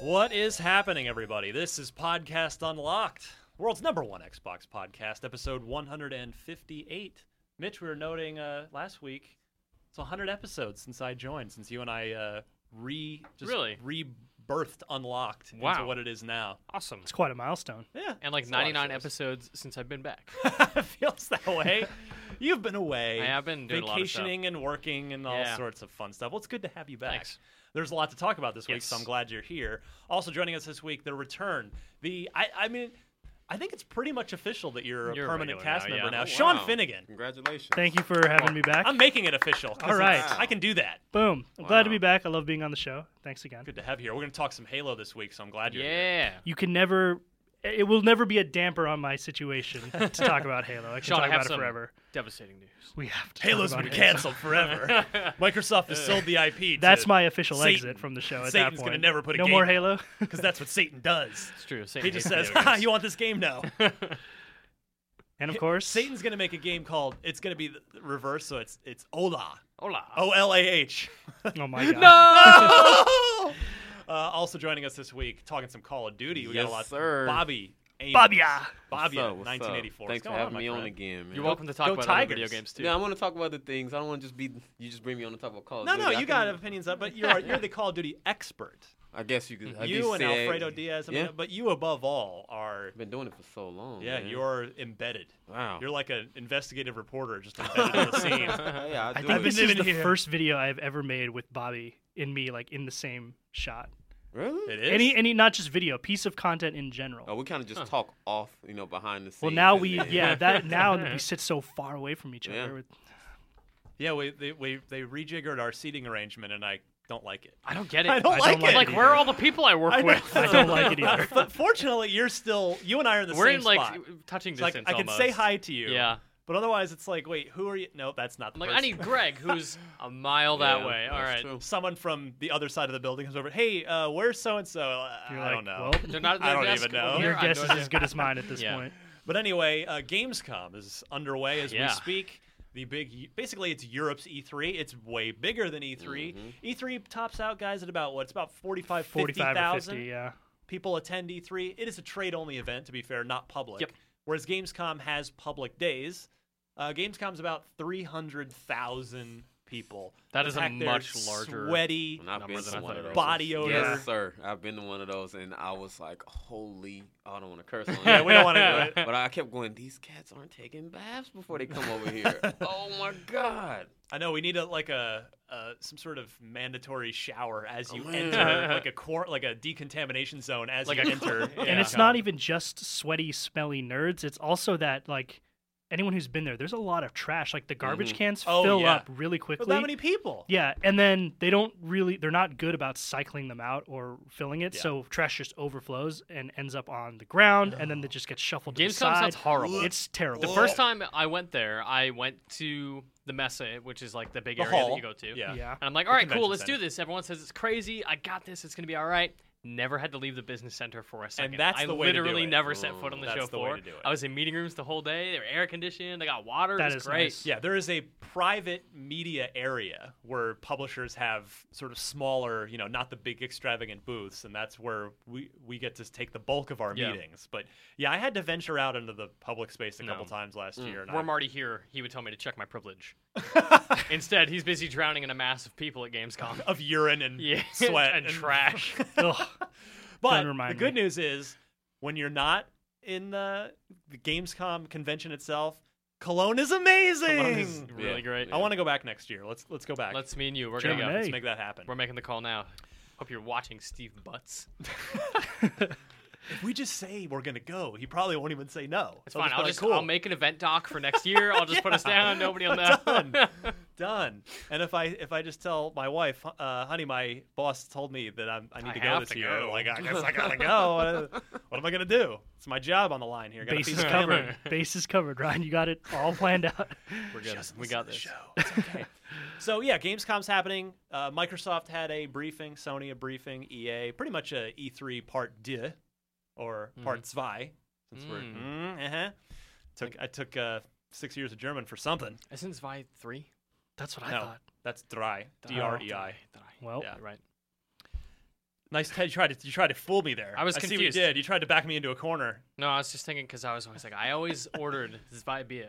What is happening, everybody? This is Podcast Unlocked, world's number one Xbox podcast, episode 158. Mitch, we were noting uh, last week, it's 100 episodes since I joined, since you and I uh, re just Really? rebirthed Unlocked into what it is now. Awesome. It's quite a milestone. Yeah, And like it's a lot of 99 episodes since I've been back. it feels that way. You've been away. I have been doing a lot of stuff. vacationing and working and all Yeah. sorts of fun stuff. Well, it's good to have you back. Thanks. There's a lot to talk about this week, so I'm glad you're here. Also joining us this week, the return. The I, I mean, I think it's pretty much official that you're a You're a permanent regular cast now, member yeah. now. Oh, Sean wow. Finnegan. Congratulations. Thank you for having me back. I'm making it official. All right. it's- I can do that. Boom. I'm glad to be back. I love being on the show. Thanks again. Good to have you here. We're going to talk some Halo this week, so I'm glad you're here. Yeah. You can never. It will never be a damper on my situation to talk about Halo. I can Sean, talk I have about it forever. devastating news. We have to. Halo's talk been about Halo. canceled forever. Microsoft has sold the IP. to- That's my official Satan. exit from the show. At Satan's that gonna never put a game. no game more. Halo. because that's what Satan does. It's true. Satan He just says, "Ha, you want this game? now." and of course, Satan's gonna make a game called. It's gonna be the the reverse, so it's it's Ola. Hola. O L A H. Oh my god. No. Uh, also joining us this week, talking some Call of Duty. We got Yes, a lot. sir. Bobby. Amos. Bobby-a. Bobby. What's up? What's 1984. Thanks for having my me on again, man. You're welcome to talk go about other video games too. Yeah, I want to talk about other things. I don't want to just be. You just bring me on the top of Call of No, Duty. no, I you can- got opinions on, but you're you're the Call of Duty expert. I guess you could. I you and say- Alfredo Diaz. I mean, Yeah. but you above all are. I've been doing it for so long. Yeah, man. you're embedded. Wow. You're like an investigative reporter, just embedded in the scene. yeah, I, I think this is the here. first video I've ever made with Bobby in me, like in the same shot. Really? It is. Any, any, not just video, piece of content in general. Oh, we kind of just talk off, you know, behind the scenes. well, now and we, then- yeah, that now we sit so far away from each Yeah. other. With- Yeah, we they, we they rejiggered our seating arrangement, and I don't like it. I don't get it. I don't I like don't it. like like, where are all the people I work I with? I don't like it either. but fortunately, you're still you and I are in the We're same in like spot. touching It's like distance. I can almost. say hi to you. Yeah. But otherwise, it's like, wait, who are you? No, that's not. The Like I person. need Greg, who's a mile that Yeah, way. All that's right. true. Someone from the other side of the building comes over. Hey, uh, where's so and so? You're I like, don't know. well, They're not at I their don't desk even know. over your. I have guess no is idea. as good as mine at this Yeah. point. But anyway, uh, Gamescom is underway as we Yeah. speak. The big, basically, it's Europe's E3. It's way bigger than E3. E3 tops out, guys, at about what? It's about 45, 45 or 50,000 50, yeah. people attend E3. It is a trade-only event, to be fair, not public. Yep. Whereas Gamescom has public days. Uh, Gamescom's about 300,000 people. That is a pack their much larger sweaty. And I've number been than to one of those. was. Body odor. Yes, sir. I've been to one of those, and I was like, "Holy!" I don't want to curse on Yeah, we don't want to do it. But I kept going. These cats aren't taking baths before they come over here. oh my god! I know we need a like a uh, some sort of mandatory shower as you Oh, enter, like a quar- like a decontamination zone as Like you a- enter. And it's not even just sweaty, smelly nerds. It's also that like anyone who's been there, there's a lot of trash. Like the garbage mm-hmm. cans Oh, fill yeah. up really quickly. But that many people. Yeah, and then they don't really they're not good about cycling them out or filling it, Yeah. so trash just overflows and ends up on the ground and then it just gets shuffled to the Gamescom sounds horrible. It's terrible. The first time I went there, I went to the Messe, which is like the big The area hall. that you go to. Yeah. yeah. And I'm like, all right, cool, let's do this. Everyone says it's crazy. I got this. It's gonna be all right. Never had to leave the business center for a second. And that's I the way to do literally it. never set foot on the mm, That's show the floor. to do it. I was in meeting rooms the whole day. They were air conditioned. They got water. That it was is great. nice. Yeah, there is a private media area where publishers have sort of smaller, you know, not the big extravagant booths, and that's where we we get to take the bulk of our Yeah. meetings. But yeah, I had to venture out into the public space a couple times last mm. year. And Were I- Marty here, he would tell me to check my privilege. Instead, he's busy drowning in a mass of people at Gamescom. of urine and Yeah, sweat and trash. Ugh. But the remind good me. news is when you're not in the, the Gamescom convention itself, Cologne is amazing. Cologne is really Yeah. great. I want to go back next year. Let's let's go back. Let's me and you. We're German gonna go. Let's make that happen. We're making the call now. Hope you're watching Steve Butts. If we just say we're gonna go, he probably won't even say no. It's He'll fine. I'll just cool. I'll make an event doc for next year. I'll just put us down. Nobody will know. Done. Done. And if I if I just tell my wife, uh, honey, my boss told me that I'm, I need I to go this to year. go. Like I guess I gotta go. What, what am I gonna do? It's my job on the line here. Gotta Base is covered. Base is covered, Ryan. You got it all planned out. We're good. Just We got the this. Show. It's okay. so yeah, Gamescom's happening. Uh, Microsoft had a briefing. Sony a briefing. EA pretty much a E3 part deux or part zwei. Since we're Mm. mm, uh-huh. took I took uh, six years of German for something. Isn't Vi three? That's what I no, thought. that's drei. D R E I. Well, Yeah. Right. Nice, Ted. You tried to you tried to fool me there. I was see what you confused. did. You tried to back me into a corner. No, I was just thinking because I was always like, I always ordered Zwei beer.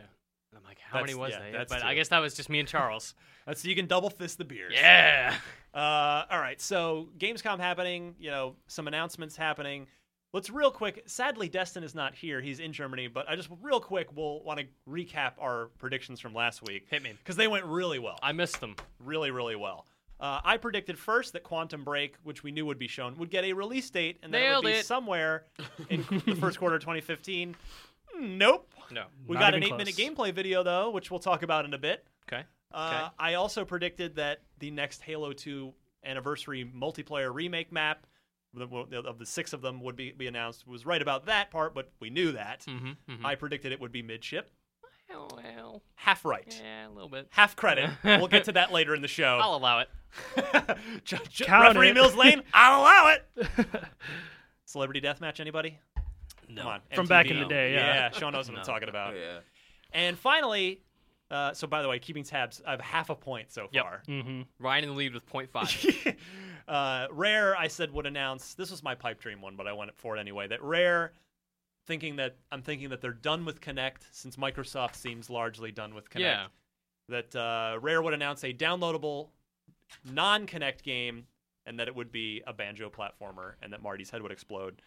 And I'm like, how That's- many was yeah, they? that's But I guess that was just me and Charles. So you can double fist the beers. yeah. Uh, all right. So Gamescom happening. You know, some announcements happening. Let's real quick. Sadly, Destin is not here. He's in Germany. But I just real quick, we'll want to recap our predictions from last week Hit me. because they went really well. I missed them. really, really well. Uh, I predicted first that Quantum Break, which we knew would be shown, would get a release date, and that it would be it. somewhere in the first quarter of 2015. Nope. No. We got an eight-minute gameplay video though, which we'll talk about in a bit. Okay. Uh, Okay. I also predicted that the next Halo 2 anniversary multiplayer remake map of the six of them would be, be announced. Was right about that part, but we knew that. Mm-hmm. mm-hmm. I predicted it would be midship. well, well, Half right. yeah, a little bit. Half credit. we'll get to that later in the show. I'll allow it. Ju- ju- Count Referee it. Mills Lane, I'll allow it. Celebrity deathmatch, anybody? No. Come on. From back in the day, yeah. Sean knows what I'm talking about. Oh, yeah. And finally, uh, so by the way, keeping tabs, I have half a point so Yep. far. hmm Ryan in the lead with 0.5. uh, Rare, I said would announce. This was my pipe dream one, but I went for it anyway. That Rare, thinking that I'm thinking that they're done with Kinect since Microsoft seems largely done with Kinect. yeah. That uh, Rare would announce a downloadable non-Kinect game, and that it would be a banjo platformer, and that Marty's head would explode.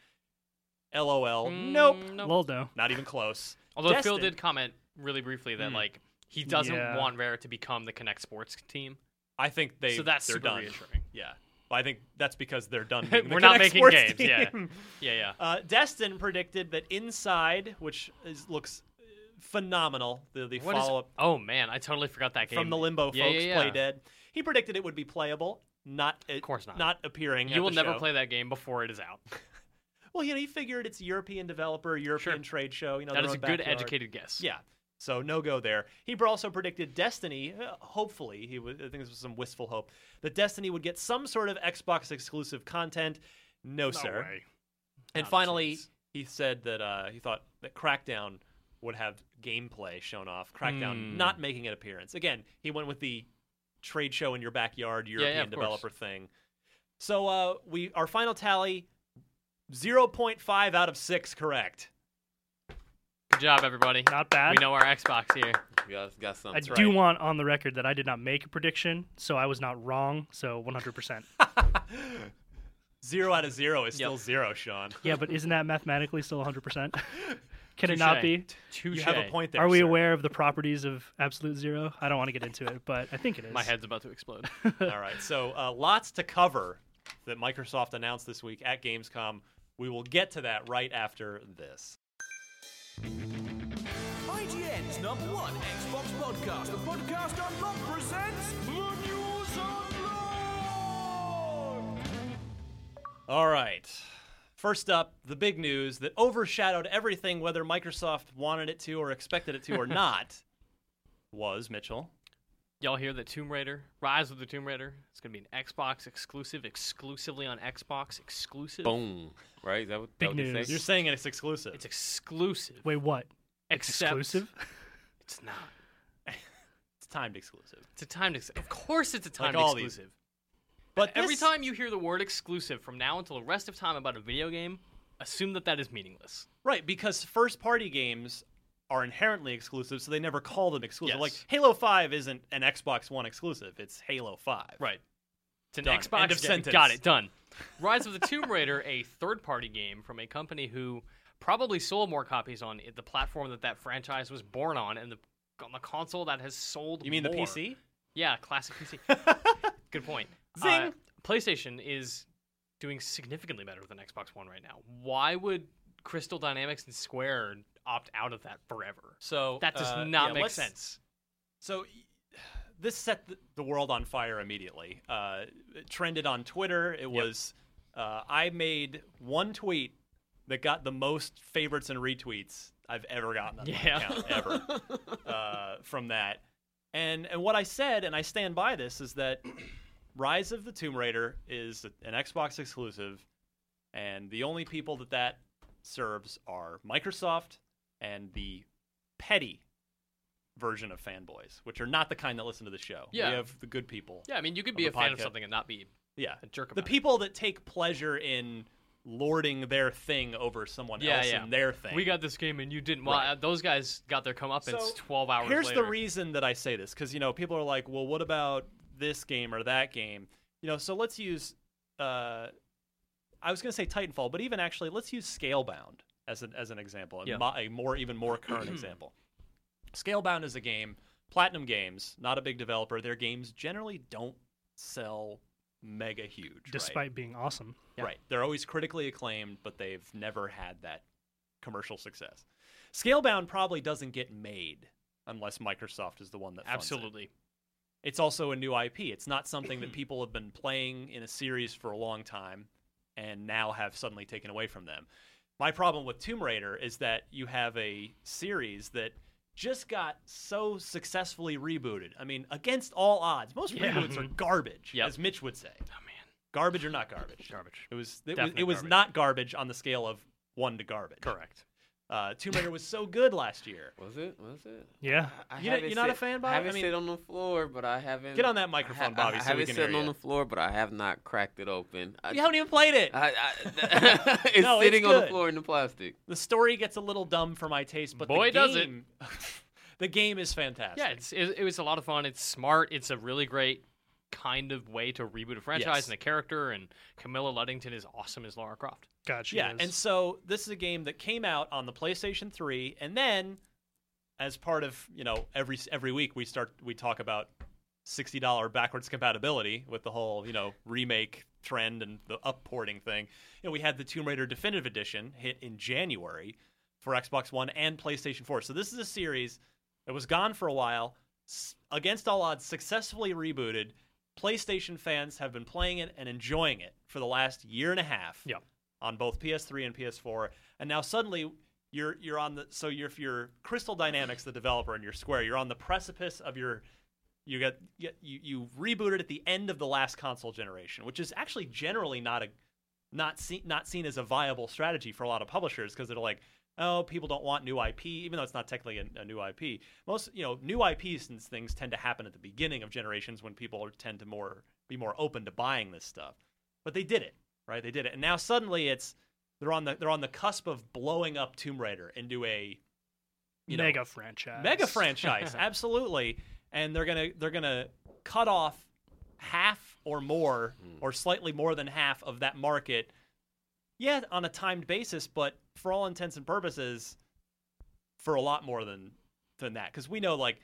LOL. Mm, nope. Nope. Lol, no. Not even close. Although Phil Destin- did comment really briefly that Hmm. like he doesn't Yeah. want Rare to become the Kinect Sports team. I think they. so that's they're super done. reassuring. Yeah. I think that's because they're done. We're not making Sports games, yeah. team. Yeah, yeah. Uh, Destin predicted that Inside, which is, looks phenomenal, the, the follow up Oh man, I totally forgot that game. from the Limbo Yeah, folks, yeah, yeah. Play Dead. He predicted it would be playable, not of course not. not appearing. You will never show. play that game before it is out. Well, you know, he figured it's a European developer, European trade show. You know, that is a own good educated guess. Yeah. So no go there. He also predicted Destiny. uh, Hopefully, he. I think this was some wistful hope that Destiny would get some sort of Xbox exclusive content. No, No sir. way. And Not finally, he said that uh, he thought that Crackdown would have gameplay shown off. Crackdown Hmm. not making an appearance. Again, he went with the trade show in your backyard, yeah, European of course. developer thing. So uh, we our final tally, zero point five out of six correct. Good job, everybody. Not bad. We know our Xbox here. You guys got I something. do right. want on the record that I did not make a prediction, so I was not wrong. So 100%. Zero out of zero is Yep. still zero, Sean. yeah, but isn't that mathematically still 100%? Can it not Touche. be? Touche. You have a point there. Are we sir. aware of the properties of absolute zero? I don't want to get into it, but I think it is. My head's about to explode. All right, so uh, lots to cover that Microsoft announced this week at Gamescom. We will get to that right after this. IGN's number one Xbox podcast, the Podcast Unlocked presents the News Unlocked! All right. First up, the big news that overshadowed everything, whether Microsoft wanted it to or expected it to or not, was Mitchell. Y'all hear that Tomb Raider, Rise of the Tomb Raider, it's gonna be an Xbox exclusive, exclusively on Xbox exclusive. Boom. Right? Is that what, Big that what news. say? You're saying it's exclusive. It's exclusive. Wait, what? Except Exclusive? It's not. it's timed exclusive. It's a timed. exclusive. of course, it's a timed all these. exclusive. But Every this- time you hear the word exclusive from now until the rest of time about a video game, assume that that is meaningless. Right, because first party games are inherently exclusive, so they never call them exclusive. Yes. Like Halo 5 isn't an Xbox One exclusive, it's Halo 5. Right. It's an Done. Xbox End of game. sentence. Got it. Done. Rise of the Tomb Raider, a third-party game from a company who probably sold more copies on the platform that that franchise was born on, and the on the console that has sold. You mean the. PC? Yeah, classic PC. Good point. Zing. Uh, PlayStation is doing significantly better than Xbox One right now. Why would Crystal Dynamics and Square opt out of that forever? So That does uh, not yeah, make sense. So this set the- world on fire immediately. Uh, it trended on Twitter. It was uh, I made one tweet that got the most favorites and retweets I've ever gotten on Yeah. my account ever uh, from that. And and what I said, and I stand by this, is that Rise of the Tomb Raider is an Xbox exclusive, and the only people that that serves are Microsoft and the petty version of fanboys, which are not the kind that listen to the show. Yeah. We have the good people. Yeah, I mean, you could be a fan of something and not be Yeah. a jerk The it. people that take pleasure in lording their thing over someone Yeah, else yeah. and their thing. We got this game and you didn't. Well, Right. those guys got their comeuppance So, 12 hours Here's later. the reason that I say this because you know people are like, well, what about this game or that game? You know, so let's use. Uh, I was going to say Titanfall, but even actually, let's use Scalebound as an as an example, Yeah. a more even more current example. Scalebound is a game, Platinum Games, not a big developer. Their games generally don't sell mega huge, right? Despite being awesome. Right. They're always critically acclaimed, but they've never had that commercial success. Scalebound probably doesn't get made unless Microsoft is the one that funds it. Absolutely. It's also a new IP. It's not something that people have been playing in a series for a long time and now have suddenly taken away from them. My problem with Tomb Raider is that you have a series that just got so successfully rebooted. I mean, against all odds, most Yeah. reboots are mm-hmm. garbage, Yep. as Mitch would say. Oh man, Garbage or not garbage? garbage. It was it was, it was not garbage on the scale of one to garbage. Correct. Uh, Tomb Raider was so good last year. Was it? Was it? Yeah. I you, you're not a fan, Bobby? I haven't I mean- sit on the floor, but I haven't. Get on that I microphone, ha- Bobby, I, so we haven't can sit on the floor, but I have not cracked it open. I, You haven't even played it. I, I, it's No, it's sitting on the floor in the plastic. the story gets a little dumb for my taste, but Boy, the does it. the game is fantastic. Yeah, it's, it, it was a lot of fun. It's smart. It's a really great kind of way to reboot a franchise Yes. and a character. And Camilla Luddington is awesome as Lara Croft. God, she yeah, is. and so this is a game that came out on the PlayStation 3, and then as part of you know every every week we start we talk about sixty dollar backwards compatibility with the whole you know remake trend and the upporting thing. You know, we had the Tomb Raider Definitive Edition hit in January for Xbox One and PlayStation 4. So this is a series that was gone for a while, against all odds, successfully rebooted. PlayStation fans have been playing it and enjoying it for the last year and a half Yeah. on both PS3 and PS4, and now suddenly you're you're on the so you're if you're Crystal Dynamics, the developer, and you're Square, you're on the precipice of your you get you you rebooted at the end of the last console generation, which is actually generally not a not seen not seen as a viable strategy for a lot of publishers because they're like, oh, people don't want new IP, even though it's not technically a, a new IP. Most you know new IPs and things tend to happen at the beginning of generations when people are, tend to more be more open to buying this stuff. But they did it, right? They did it, and now suddenly it's they're on the they're on the cusp of blowing up Tomb Raider into a you know, mega franchise. mega franchise absolutely and they're gonna they're gonna cut off half or more hmm. or slightly more than half of that market yeah on a timed basis but for all intents and purposes for a lot more than than that because we know like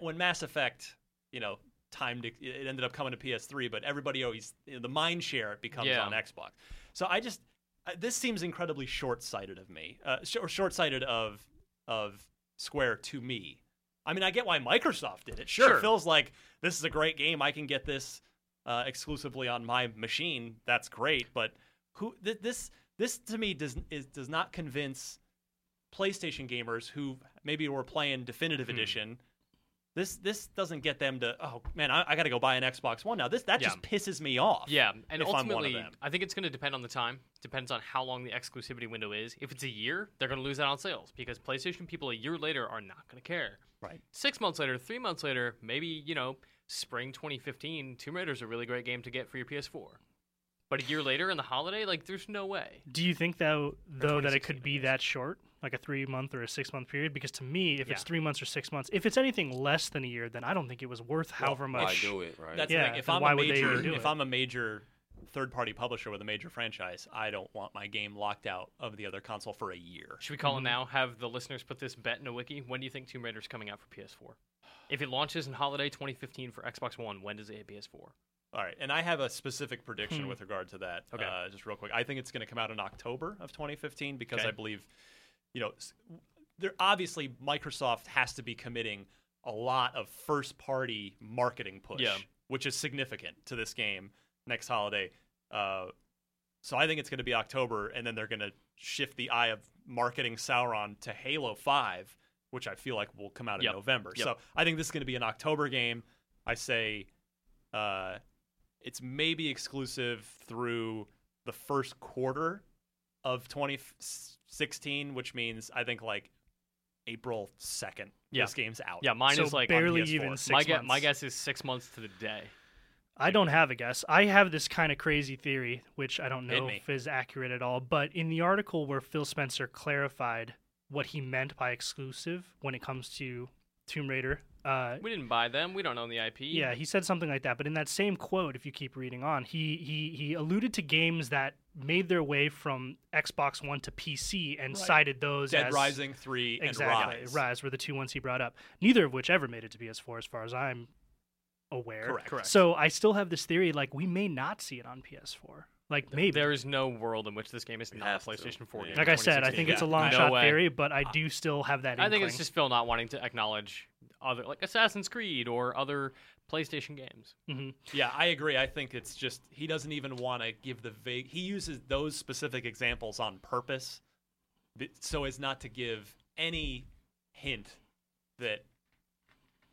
when mass effect you know timed it ended up coming to ps3 but everybody always you know, the mind share it becomes Yeah. on xbox so i just this seems incredibly short-sighted of me uh, or short-sighted of of Square to me. I mean, I get why Microsoft did it. Sure, Sure. it feels like this is a great game. I can get this uh, exclusively on my machine. That's great. But who th- this this to me does is does not convince PlayStation gamers who maybe were playing Definitive Hmm. Edition. This this doesn't get them to oh man I, I got to go buy an Xbox One now. This that just pisses me off. Yeah, and if I'm one of ultimately, them. I think it's going to depend on the time. Depends on how long the exclusivity window is. If it's a year, they're going to lose out on sales because PlayStation people a year later are not going to care. Right. Six months later, three months later, maybe you know, spring 2015, Tomb Raider is a really great game to get for your PS4. But a year later in the holiday, like, there's no way. Do you think though though that it could be that short, like a three month or a six month period? Because to me, if it's three months or six months, if it's anything less than a year, then I don't think it was worth however Why much. do it, right? That's Yeah, the thing. If I'm why a would they major, do if it? I'm a major third-party publisher with a major franchise, I don't want my game locked out of the other console for a year. Should we call Mm-hmm. it now? Have the listeners put this bet in a wiki? When do you think Tomb Raider's coming out for PS4? If it launches in holiday 2015 for Xbox One, when does it hit PS4? All right, and I have a specific prediction Hmm. with regard to that. Okay. uh, just real quick, I think it's going to come out in October of 2015 because Okay. I believe, you know, there obviously Microsoft has to be committing a lot of first-party marketing push, Yeah. which is significant to this game next holiday. Uh, so I think it's going to be October, and then they're going to shift the eye of marketing Sauron to Halo 5, which I feel like will come out in Yep. November. Yep. So I think this is going to be an October game. I say uh, it's maybe exclusive through the first quarter of 2016, which means I think like April 2nd. Yeah. This game's out. Yeah, mine So is like barely on PS4. even six my, gue- months. my guess is six months to the day. I don't have a guess. I have this kind of crazy theory, which I don't know if is accurate at all. But in the article where Phil Spencer clarified what he meant by exclusive when it comes to Tomb Raider, uh, We didn't buy them. We don't own the IP. yeah, he said something like that. But in that same quote, if you keep reading on, he he he alluded to games that made their way from Xbox One to PC and Right. cited those as Dead as Rising 3 exactly and Ryse. Ryse were the two ones he brought up. Neither of which ever made it to PS4, as far as I'm aware. Correct. Correct. So I still have this theory, like we may not see it on PS4. Like maybe. There is no world in which this game is not has a to. PlayStation 4 game. Yeah. like I said, I think it's a long No shot way. theory, but I do still have that. I think it's just Phil not wanting to acknowledge other, like Assassin's Creed or other PlayStation games. Mhm. Yeah, I agree. I think it's just he doesn't even want to give the vague. He uses those specific examples on purpose, so as not to give any hint that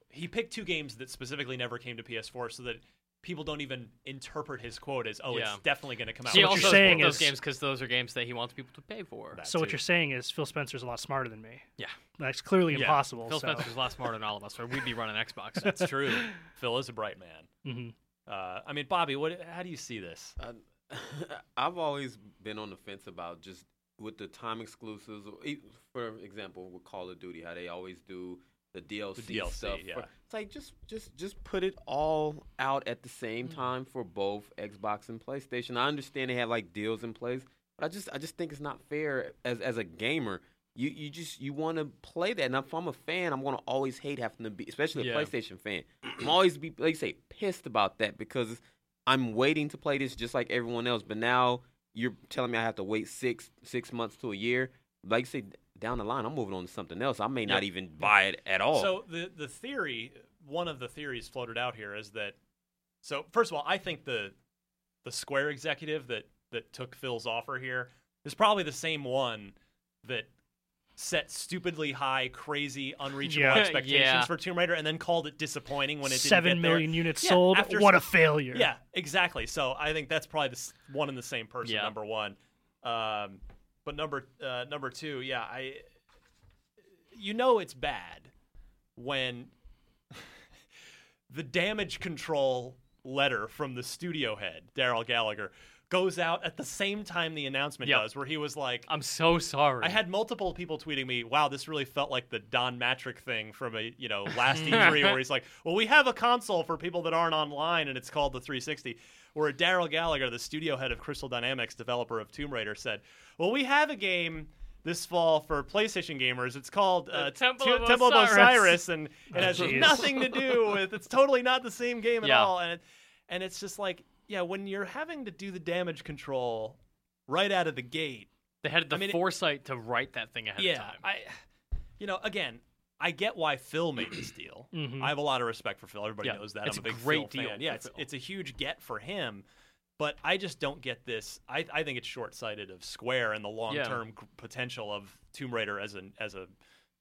he picked two games that specifically never came to PS4, so that people don't even interpret his quote as, "Oh, Yeah. it's definitely going to come out." he what also you're saying those is- games because those are games that he wants people to pay for. That So what too. you're saying is Phil Spencer's a lot smarter than me. Yeah. That's clearly Yeah. impossible. Phil so. Spencer's a lot smarter than all of us, or we'd be running Xbox. That's true. Phil is a bright man. Mhm. Uh, I mean, Bobby, what? How do you see this? I, I've always been on the fence about just with the time exclusives. e- For example, with Call of Duty, how they always do the DLC, DLC, stuff. yeah. For- it's like just just just put it all out at the same mm. time for both Xbox and PlayStation. I understand they have like deals in place, but I just I just think it's not fair as as a gamer. You you just you want to play that. And if I'm a fan, I'm gonna always hate having to be, especially a Yeah. PlayStation fan. I'm always be like you say pissed about that because I'm waiting to play this just like everyone else. But now you're telling me I have to wait six six months to a year. Like you say, down the line, I'm moving on to something else. I may not even buy it at all. So the the theory, one of the theories floated out here is that. So first of all, I think the the Square executive that that took Phil's offer here is probably the same one that set stupidly high, crazy, unreachable Yeah. expectations Yeah. for Tomb Raider, and then called it disappointing when it didn't Seven get there. units Yeah, sold. after What a failure. Yeah, exactly. So I think that's probably the one and the same person. Yeah. Number one, um, but number uh, number two, yeah, I. You know it's bad when the damage control letter from the studio head, Darrell Gallagher, goes out at the same time the announcement Yep. does, where he was like, I'm so sorry. I had multiple people tweeting me, "Wow, this really felt like the Don Mattrick thing from a you know last E3, where he's like, well, we have a console for people that aren't online, and it's called the 360." Where Darrell Gallagher, the studio head of Crystal Dynamics, developer of Tomb Raider, said, "Well, we have a game." This fall for PlayStation gamers, it's called uh, Temple T- of Temple of Osiris. Osiris, and it has jeez. nothing to do with. It's totally not the same game at Yeah. all, and it, and it's just like, yeah, when you're having to do the damage control right out of the gate, they had the I mean, it- foresight to write that thing ahead yeah, of time. I, you know, again, I get why Phil made this deal. Mhm. I have a lot of respect for Phil. Everybody Yeah, knows that. it's I'm a a big great Phil deal fan. Yeah, it's, it's a huge get for him. But I just don't get this. I, I think it's short sighted of Square and the long term potential of Tomb Raider as an as a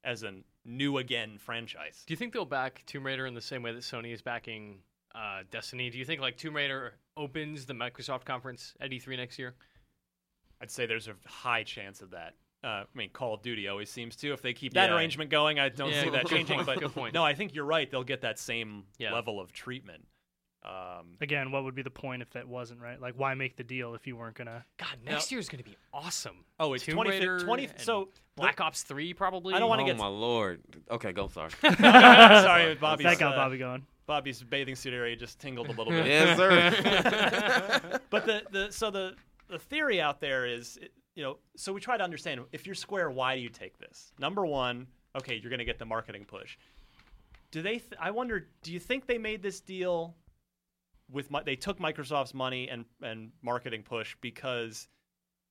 as a new again franchise. Do you think they'll back Tomb Raider in the same way that Sony is backing uh, Destiny? Do you think like Tomb Raider opens the Microsoft conference at E3 next year? I'd say there's a high chance of that. Uh, I mean, Call of Duty always seems to. If they keep that Yeah. arrangement going, I don't Yeah, see that changing. But good point. no, I think you're right. They'll get that same Yeah. level of treatment. Um, Again, what would be the point if that wasn't right? Like, why make the deal if you weren't gonna? God, next year is going to be awesome. oh, it's Tomb 20, Raider 20 So Black Ops 3 probably. I don't wanna oh get- my lord. Okay, go. Sorry. Sorry, Bobby's, that got uh, Bobby going. Bobby's bathing suit area just tingled a little bit. yes, sir. but the, the so the the theory out there is you know so we try to understand if you're Square, why do you take this? Number one, okay, you're going to get the marketing push. Do they? Th- I wonder. Do you think they made this deal with? Mi- they took Microsoft's money and and marketing push because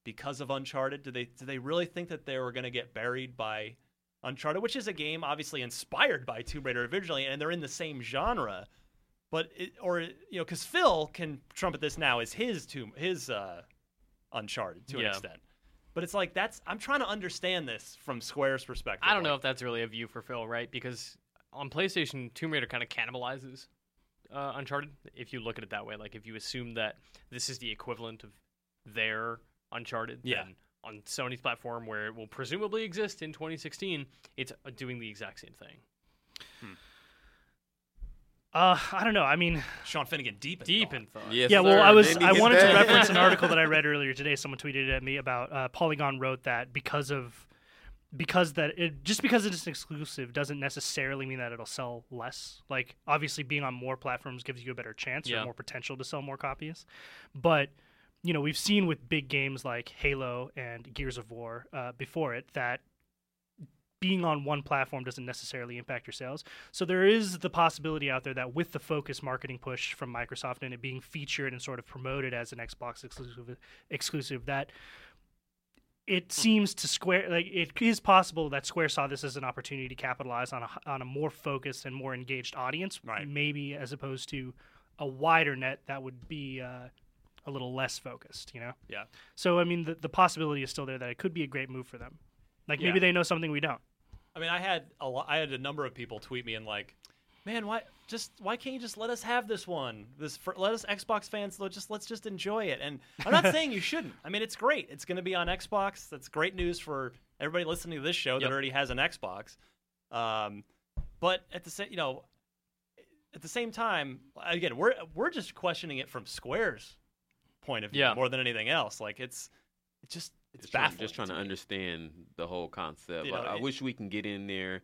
because of Uncharted. Do they? Do they really think that they were going to get buried by Uncharted, which is a game obviously inspired by Tomb Raider originally, and they're in the same genre? But it, or you know, because Phil can trumpet this now as his tomb, his uh, Uncharted to an extent. But it's like that's I'm trying to understand this from Square's perspective. I don't know if that's really a view for Phil, right? Because on PlayStation, Tomb Raider kind of cannibalizes uh, Uncharted. If you look at it that way, like if you assume that this is the equivalent of their Uncharted, Yeah. then on Sony's platform, where it will presumably exist in 2016, it's uh, doing the exact same thing. Uh, I don't know. I mean, Sean Finnegan deep in Deep thought. in thought. Yes, yeah. Well, sir. I was. Didn't I wanted to reference an article that I read earlier today. Someone tweeted at me about uh, Polygon wrote that because of because that it just because it's an exclusive doesn't necessarily mean that it'll sell less. Like obviously, being on more platforms gives you a better chance Yeah. or more potential to sell more copies. But you know, we've seen with big games like Halo and Gears of War uh, before it that being on one platform doesn't necessarily impact your sales. So there is the possibility out there that with the focus marketing push from Microsoft and it being featured and sort of promoted as an Xbox exclusive, exclusive that it seems to Square like it is possible that Square saw this as an opportunity to capitalize on a on a more focused and more engaged audience, Right. maybe as opposed to a wider net that would be uh, a little less focused, you know. Yeah. So I mean, the the possibility is still there that it could be a great move for them. Like maybe Yeah. they know something we don't. I mean, I had a lo- I had a number of people tweet me and like, man, why just why can't you just let us have this one? This for, let us Xbox fans let just let's just enjoy it. And I'm not saying you shouldn't. I mean, it's great. It's going to be on Xbox. That's great news for everybody listening to this show that Yep. already has an Xbox. Um, but at the same, you know, at the same time, again, we're we're just questioning it from Square's point of view Yeah. more than anything else. Like it's it's just it's just trying, baffling. just trying to me. understand the whole concept. You know, I, I it- wish we can get in there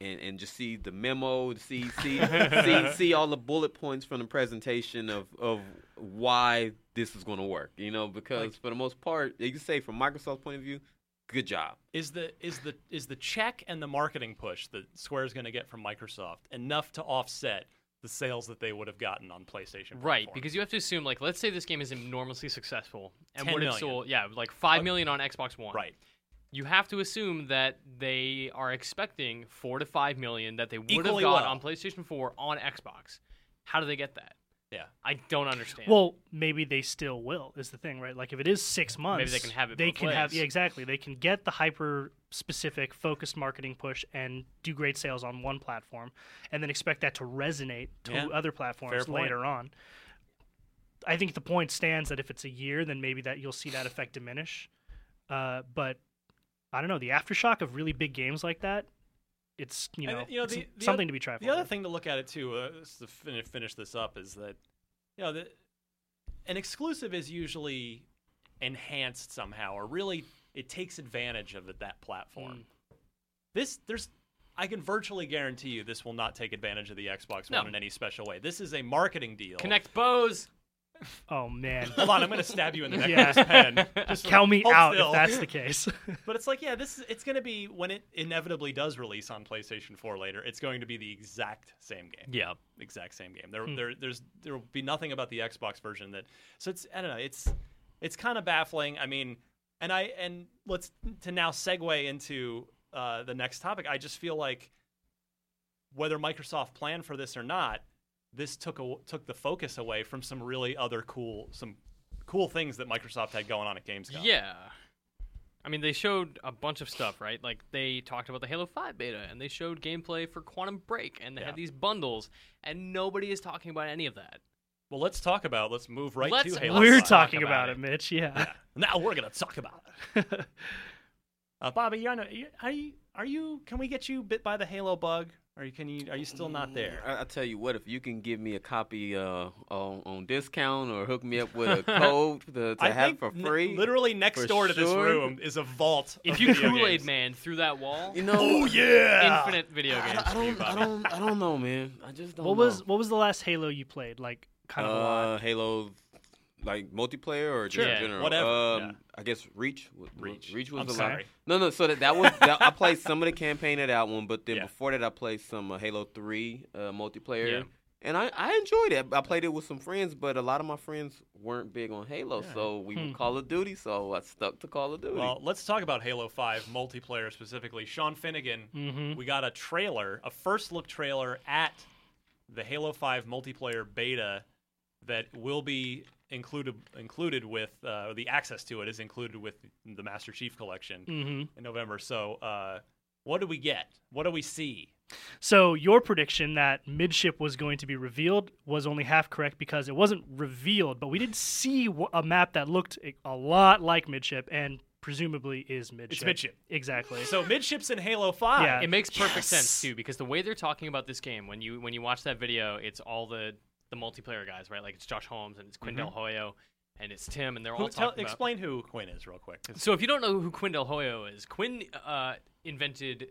and, and just see the memo, see see see see all the bullet points from the presentation of of why this is going to work. You know, because Like- for the most part, you can say from Microsoft's point of view, good job. is the is the is the check and the marketing push that Square is going to get from Microsoft enough to offset the sales that they would have gotten on PlayStation? Right, platform? because you have to assume, like, let's say this game is enormously successful and 10 what it sold, yeah, like five uh, million on Xbox One. right, You have to assume that they are expecting four to five million that they would have got well. on PlayStation Four on Xbox. How do they get that? Yeah. I don't understand. Well, maybe they still will. Is the thing, right? Like if it is six months, maybe they can have it They both can have yeah, exactly. They can get the hyper specific focused marketing push and do great sales on one platform, and then expect that to resonate to Yeah. other platforms Fair point. later on. I think the point stands that if it's a year, then maybe that you'll see that effect diminish. Uh, but I don't know. The aftershock of really big games like that, it's you And, know, you know, the- the something to be trifled. The other with. thing to look at it too, uh, to finish, finish this up, is that you know the, an exclusive is usually enhanced somehow, or really it takes advantage of it, that platform. Mm. This there's. I can virtually guarantee you this will not take advantage of the Xbox No. One in any special way. This is a marketing deal. Kinect bows. Oh man, Hold on, I'm going to stab you in the neck Yeah. with this pen. Just count me out still. if that's the case. But it's like, yeah, this is, it's going to be when it inevitably does release on PlayStation 4 later. It's going to be the exact same game. Yeah. exact same game. There, Hmm. there, there's, there will be nothing about the Xbox version that. So it's, I don't know. It's, it's kind of baffling. I mean, and I, and let's to now segue into uh, the next topic. I just feel like whether Microsoft planned for this or not, this took a, took the focus away from some really other cool some cool things that Microsoft had going on at Gamescom. Yeah. I mean, they showed a bunch of stuff, right? Like they talked about the Halo 5 beta, and they showed gameplay for Quantum Break, and they Yeah. had these bundles, and nobody is talking about any of that. Well, let's talk about. Let's move right Let's- to Halo. We're Let's talk talking about about, it. it, Mitch. Yeah. Yeah. Now we're gonna talk about it. Uh, Bobby, you know, you- are you are you? Can we get you bit by the Halo bug? Or you- can you? Are you still not there? I, I tell you what, if you can give me a copy uh, on, on discount or hook me up with a code to, to I have think for n- free, literally next door to this sure. room is a vault. If of you video Kool Aid. Man through that wall, you know, Oh yeah, infinite video I, games. I for you, don't, I Bobby. don't, I don't know, man. I just don't. What know. was what was the last Halo you played? Like kind of a lot. uh, Halo, like multiplayer or just Sure. in Yeah, general? whatever, Um, yeah. I guess Reach. w- w- Reach. Reach was I'm the sorry. last. No, no. So that, that was that, I played some of the campaign of that one, but then Yeah. before that I played some uh, Halo Three uh, multiplayer. Yeah. And I, I enjoyed it. I played it with some friends, but a lot of my friends weren't big on Halo, Yeah. so we Hmm. would Call of Duty. So I stuck to Call of Duty. Well, let's talk about Halo 5 multiplayer specifically. Sean Finnegan, Mhm. we got a trailer, a first look trailer at the Halo 5 multiplayer beta that will be included included with uh, the access to it is included with the Master Chief collection hmm in November. So, uh, what do we get? What do we see? So your prediction that midship was going to be revealed was only half correct because it wasn't revealed, but we did see a map that looked a- a lot like midship and presumably is midship. It's midship. Exactly. So, midships in Halo 5. Yeah. It makes perfect Yes. sense too because the way they're talking about this game when you when you watch that video, it's all the the multiplayer guys, right? Like it's Josh Holmes and it's Quinn Del Hoyo and it's Tim, and they're Who- all tell- talking about. explain who Quinn is real quick. So if you don't know who Quinn Del Hoyo is, Quinn uh, invented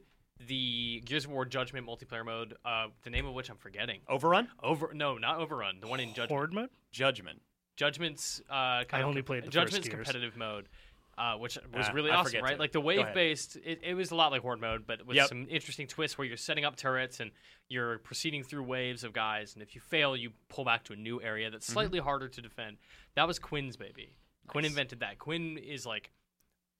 the Gears of War Judgment multiplayer mode, uh, the name of which I'm forgetting. Overrun? Over no, not Overrun, the one in Judgment. Horde mode. Judgment. Judgment's uh, kind I of only played the first Judgment's competitive mode, uh, which was Ah, really I awesome, right? to- Like the wave based, it, it was a lot like Horde mode, but with Yep. some interesting twists where you're setting up turrets and you're proceeding through waves of guys, and if you fail, you pull back to a new area that's Mm-hmm. slightly harder to defend. That was Quinn's baby. Quinn invented that. Quinn is like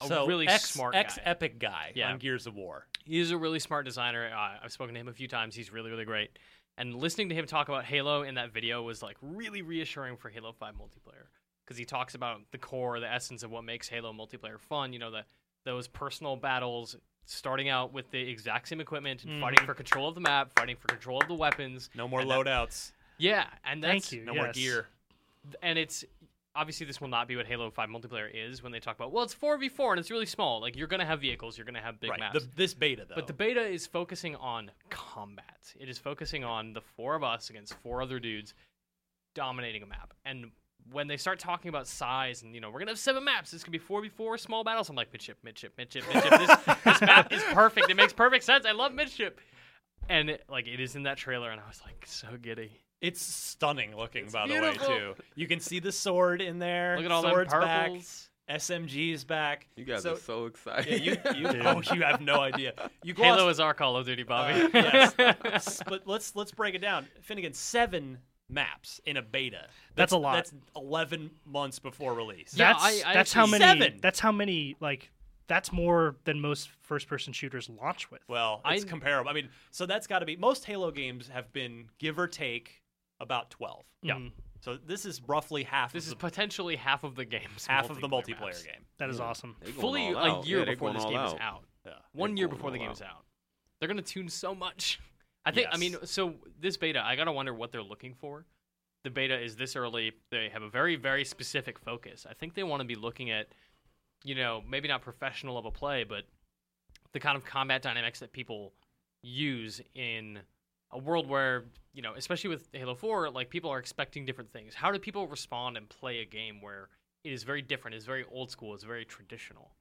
a so really ex, smart ex guy. epic guy Yeah. on Gears of War. He's a really smart designer. Uh, I've spoken to him a few times. He's really, really great. And listening to him talk about Halo in that video was like really reassuring for Halo 5 multiplayer because he talks about the core, the essence of what makes Halo multiplayer fun. You know, the those personal battles, starting out with the exact same equipment and fighting for control of the map, fighting for control of the weapons. No more And that- loadouts. Yeah, and Thank that's you. No more gear. and it's obviously this will not be what Halo 5 multiplayer is when they talk about well, it's 4v4 and it's really small. Like you're gonna have vehicles, you're gonna have big right. maps. The, this beta though. But the beta is focusing on combat. It is focusing on the four of us against four other dudes dominating a map. And when they start talking about size and you know we're gonna have seven maps, this could be four v four small battles. I'm like midship, midship, midship, midship. This, this map is perfect. It makes perfect sense. I love midship. And it, like it is in that trailer, and I was like so giddy. it's stunning looking, It's by beautiful. the way, too. You can see the sword in there. Look at all them Sword's back. purples. SMG's back. you guys so, are so excited. Yeah, you, you, oh, you have no idea. You Halo glossed- is our Call of Duty, Bobby. Uh, yes. But let's let's break it down. Finnegan, seven maps in a beta. That's a lot. That's eleven months before release. Yeah, that's I- I that's how many. Seven. That's how many. Like that's more than most first-person shooters launch with. Well, it's I- comparable. I mean, so that's got to be most Halo games have been give or take about twelve. Yeah. Mm-hmm. So this is roughly half. this of is the, potentially half of the game's half of the multiplayer multiplayer maps. game. That is Yeah. awesome. Fully a out. year Yeah, before this all game is out. out. Yeah. One year before the all game is out. out. They're gonna tune so much. I think. I mean, so this beta, I gotta wonder what they're looking for. The beta is this early. They have a very, very specific focus. I think they want to be looking at, you know, maybe not professional level play, but the kind of combat dynamics that people use in a world where you know, especially with Halo Four, like people are expecting different things. How do people respond and play a game where it is very different, it's very old school, it's very traditional?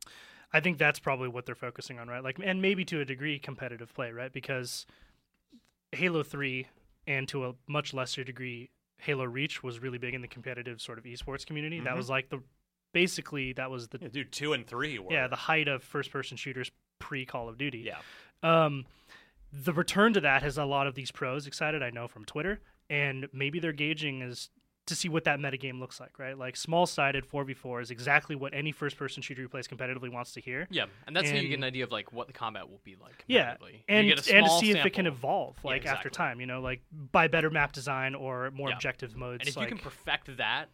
I think that's probably what they're focusing on, right? Like, and maybe to a degree, competitive play, right? Because Halo Three, and to a much lesser degree, Halo Reach was really big in the competitive sort of esports community. That Mhm. was like the basically that was the Yeah, dude, two and three were. yeah the height of first-person shooters pre Call of Duty. yeah. Um, the return to that has a lot of these pros excited. I know from Twitter, and maybe they're gauging as to see what that metagame looks like, right? Like small sided 4v4 is exactly what any first person shooter who plays competitively wants to hear. Yeah, and that's how you get an idea of like what the combat will be like. Yeah, and you get a and to see if it can sample. evolve Yeah, like after time, you know, like by better map design or more Yeah. objective modes. And if like, you can perfect that,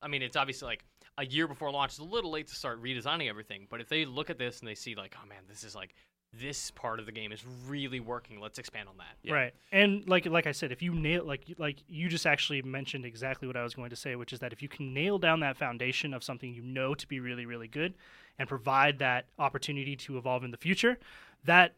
I mean, it's obviously like a year before launch. It's a little late to start redesigning everything. But if they look at this and they see like, oh man, this is like this part of the game is really working. Let's expand on that. Right. And like like I said, if you nail like like you just actually mentioned exactly what I was going to say, which is that if you can nail down that foundation of something you know to be really really good and provide that opportunity to evolve in the future, that s-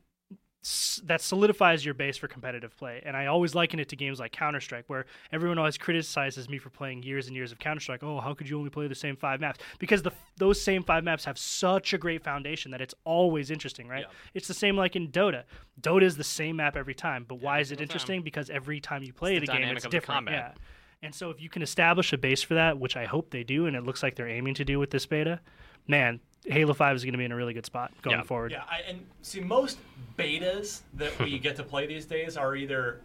that solidifies your base for competitive play. And I always liken it to games like Counter-Strike where everyone always criticizes me for playing years and years of Counter-Strike. Oh, how could you only play the same 5 maps? Because the those same 5 maps have such a great foundation that it's always interesting, right? It's the same like in Dota. Dota is the same map every time, but why is it single time. interesting? Because every time you play the the, game, it's different. combat. Yeah. And so if you can establish a base for that, which I hope they do, and it looks like they're aiming to do with this beta, man, Halo Five is going to be in a really good spot going forward. Yeah, I, and see, most betas that we get to play these days are either,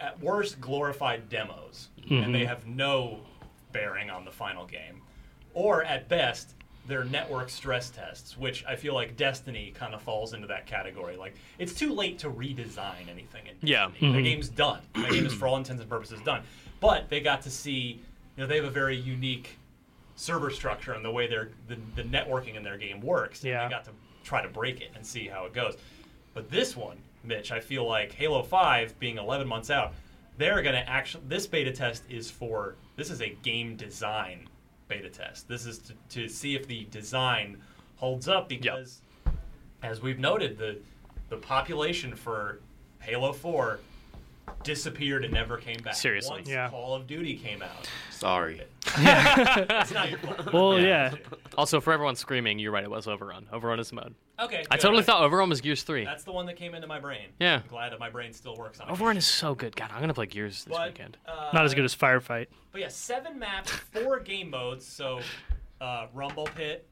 at worst, glorified demos, and they Mhm. have no bearing on the final game, or at best, they're network stress tests, which I feel like Destiny kind of falls into that category. Like, it's too late to redesign anything in Yeah. Destiny. The game's done. The game is, for all intents and purposes, done. But they got to see, you know, they have a very unique server structure and the way their the, the networking in their game works. And Yeah. they got to try to break it and see how it goes. But this one, Mitch, I feel like Halo 5 being 11 months out, they're going to actually this beta test is for this is a game design beta test. This is to, to see if the design holds up because as we've noted the the population for Halo 4 disappeared and never came back. Seriously. Once Yeah. Call of Duty came out. Sorry. it's not your fault. Well, yeah. Also, for everyone screaming, you're right. It was Overrun. Overrun is the mode. Okay. I good. totally thought Overrun was Gears Three. That's the one that came into my brain. Yeah. I'm glad that my brain still works on it. Overrun is so good. God, I'm gonna play Gears this But, weekend. uh, Not as good as Firefight. But yeah, seven maps, four game modes. So, uh, Rumble Pit,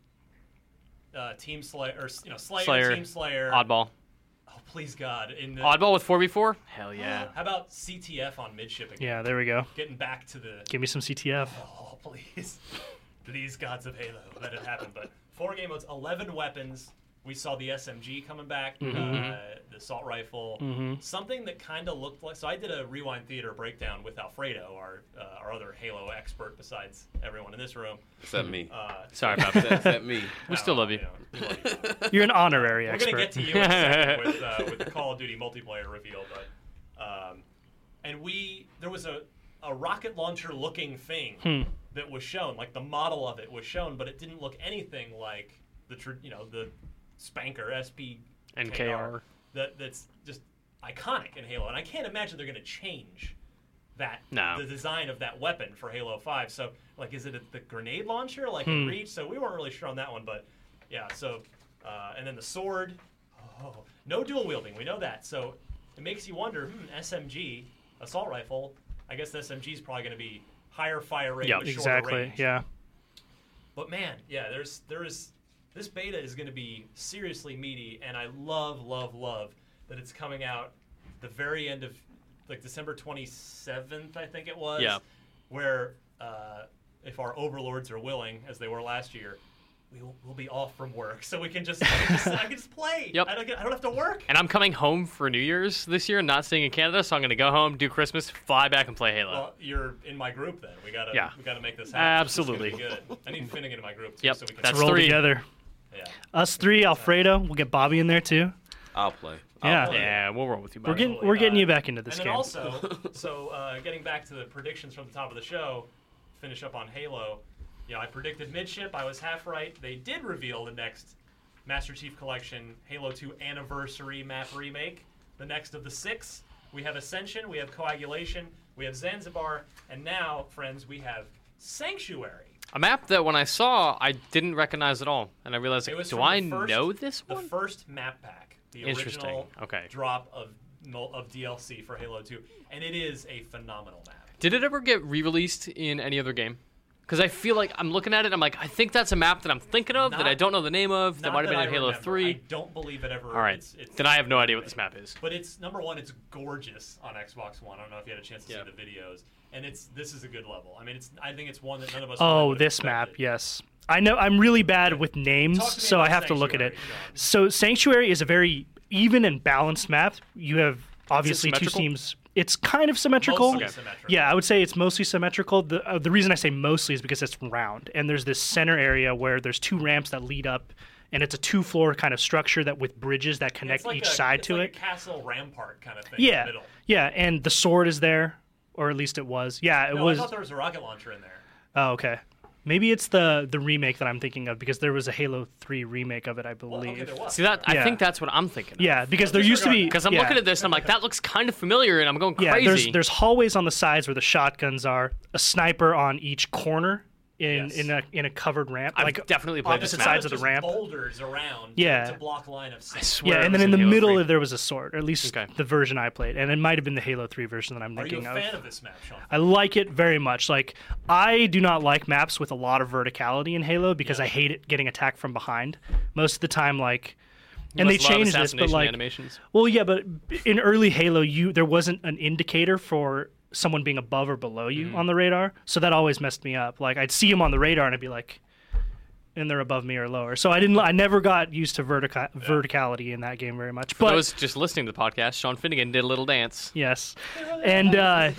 uh, Team Slayer, or you know, Slayer, Slayer, Team Slayer, Oddball. Oh, please God! In the Oddball with 4v4? Hell oh, yeah. How about CTF on midship again? Yeah, there we go. Getting back to the Give me some CTF. Oh, please. Please, gods of Halo, let it happen. But four game modes, 11 weapons. We saw the SMG coming back, Mhm. uh, the assault rifle, Mhm. something that kind of looked like. So I did a rewind theater breakdown with Alfredo, our uh, our other Halo expert besides everyone in this room. Except me. Uh, Sorry, Pop. Except, except me. We still love you. know, love you. You're an honorary expert. We're gonna get to you in a second with, uh, with the Call of Duty multiplayer reveal, but um, and we there was a, a rocket launcher looking thing Hmm. that was shown, like the model of it was shown, but it didn't look anything like the tr- you know the Spanker SP NKR. that that's just iconic in Halo, and I can't imagine they're gonna change that No. the design of that weapon for Halo Five. So like, is it the grenade launcher like in Hmm. Reach? So we weren't really sure on that one, but yeah. So uh, and then the sword, oh, no dual wielding. We know that. So it makes you wonder. Hmm, SMG assault rifle. I guess the SMG is probably going to be higher fire rate Yeah, exactly. range. Yeah. But man, yeah, there's there is this beta is going to be seriously meaty, and I love, love, love that it's coming out the very end of like December 27th, I think it was. Yeah. Where uh, if our overlords are willing, as they were last year, we will we'll be off from work, so we can just I can just, I can just play. Yep. I don't get, I don't have to work. And I'm coming home for New Year's this year, not staying in Canada, so I'm gonna go home, do Christmas, fly back, and play Halo. Well, you're in my group then. We gotta Yeah. we gotta make this happen. Absolutely. It's good. I need Finnegan in my group too, Yep, so we can that's Roll three. together. Yeah. Us three, Alfredo. We'll get Bobby in there too. I'll play. I'll Yeah. play. yeah, we'll roll with you, We're getting we're getting Uh, you back into this and game. then also, so uh, getting back to the predictions from the top of the show, finish up on Halo. You know, I predicted midship. I was half right. They did reveal the next Master Chief Collection Halo 2 Anniversary map remake. The next of the six. We have Ascension. We have Coagulation. We have Zanzibar, and now, friends, we have Sanctuary. A map that when I saw, I didn't recognize at all, and I realized, like, do I first- know this one? The first map pack, the original Okay. drop of of DLC for Halo 2, and it is a phenomenal map. Did it ever get re-released in any other game? Because I feel like I'm looking at it. I'm like, I think that's a map that I'm thinking of that I don't know the name of. That might have been I in Halo remember. Three. I don't believe it ever. All right, It's, it's, then I have no idea what this map is. But it's number one. It's gorgeous on Xbox One. I don't know if you had a chance to Yeah. see the videos, and it's this is a good level. I mean, it's I think it's one that none of us. Oh, would've this map, yes. I know I'm really bad with names, Talk to me so I about have to look at it. Sanctuary, So Sanctuary is a very even and balanced map. You have obviously two teams. It's kind of symmetrical. Mostly symmetrical. Yeah, I would say it's mostly symmetrical. The uh, the reason I say mostly is because it's round, and there's this center area where there's two ramps that lead up, and it's a two floor kind of structure that with bridges that It's connect like each a- side it's to like it. A castle rampart kind of thing. in Yeah, the middle. yeah, and the sword is there, or at least it was. Yeah, it No, was. I thought there was a rocket launcher in there. Oh, okay. Maybe it's the the remake that I'm thinking of because there was a Halo 3 remake of it, I Well, believe. okay, was. See that? I think that's what I'm thinking. Yeah, because there used to be Because I'm yeah, looking at this and I'm like, that looks kind of familiar, and I'm going crazy. yeah, there's there's hallways on the sides where the shotguns are, a sniper on each corner in Yes. in a in a covered ramp, I've like definitely played opposite map. sides of the ramp. Boulders around. Yeah. To, to block line of sight. I swear. Yeah, and then in the Halo middle 3. there was a sword, or at least Okay. the version I played, and it might have been the Halo 3 version that I'm Are you a of. fan of this map, Sean? I like it very much. Like I do not like maps with a lot of verticality in Halo because Yeah. I hate it getting attacked from behind. Most of the time, like, You and they changed this, but like, animations. well, yeah, but in early Halo, you there wasn't an indicator for someone being above or below you Mm-hmm. on the radar, so that always messed me up. Like I'd see them on the radar and I'd be like, and they're above me or lower. So I didn't. I never got used to vertica- verticality in that game very much. For But those just listening to the podcast, Sean Finnegan did a little dance. Yes, and uh,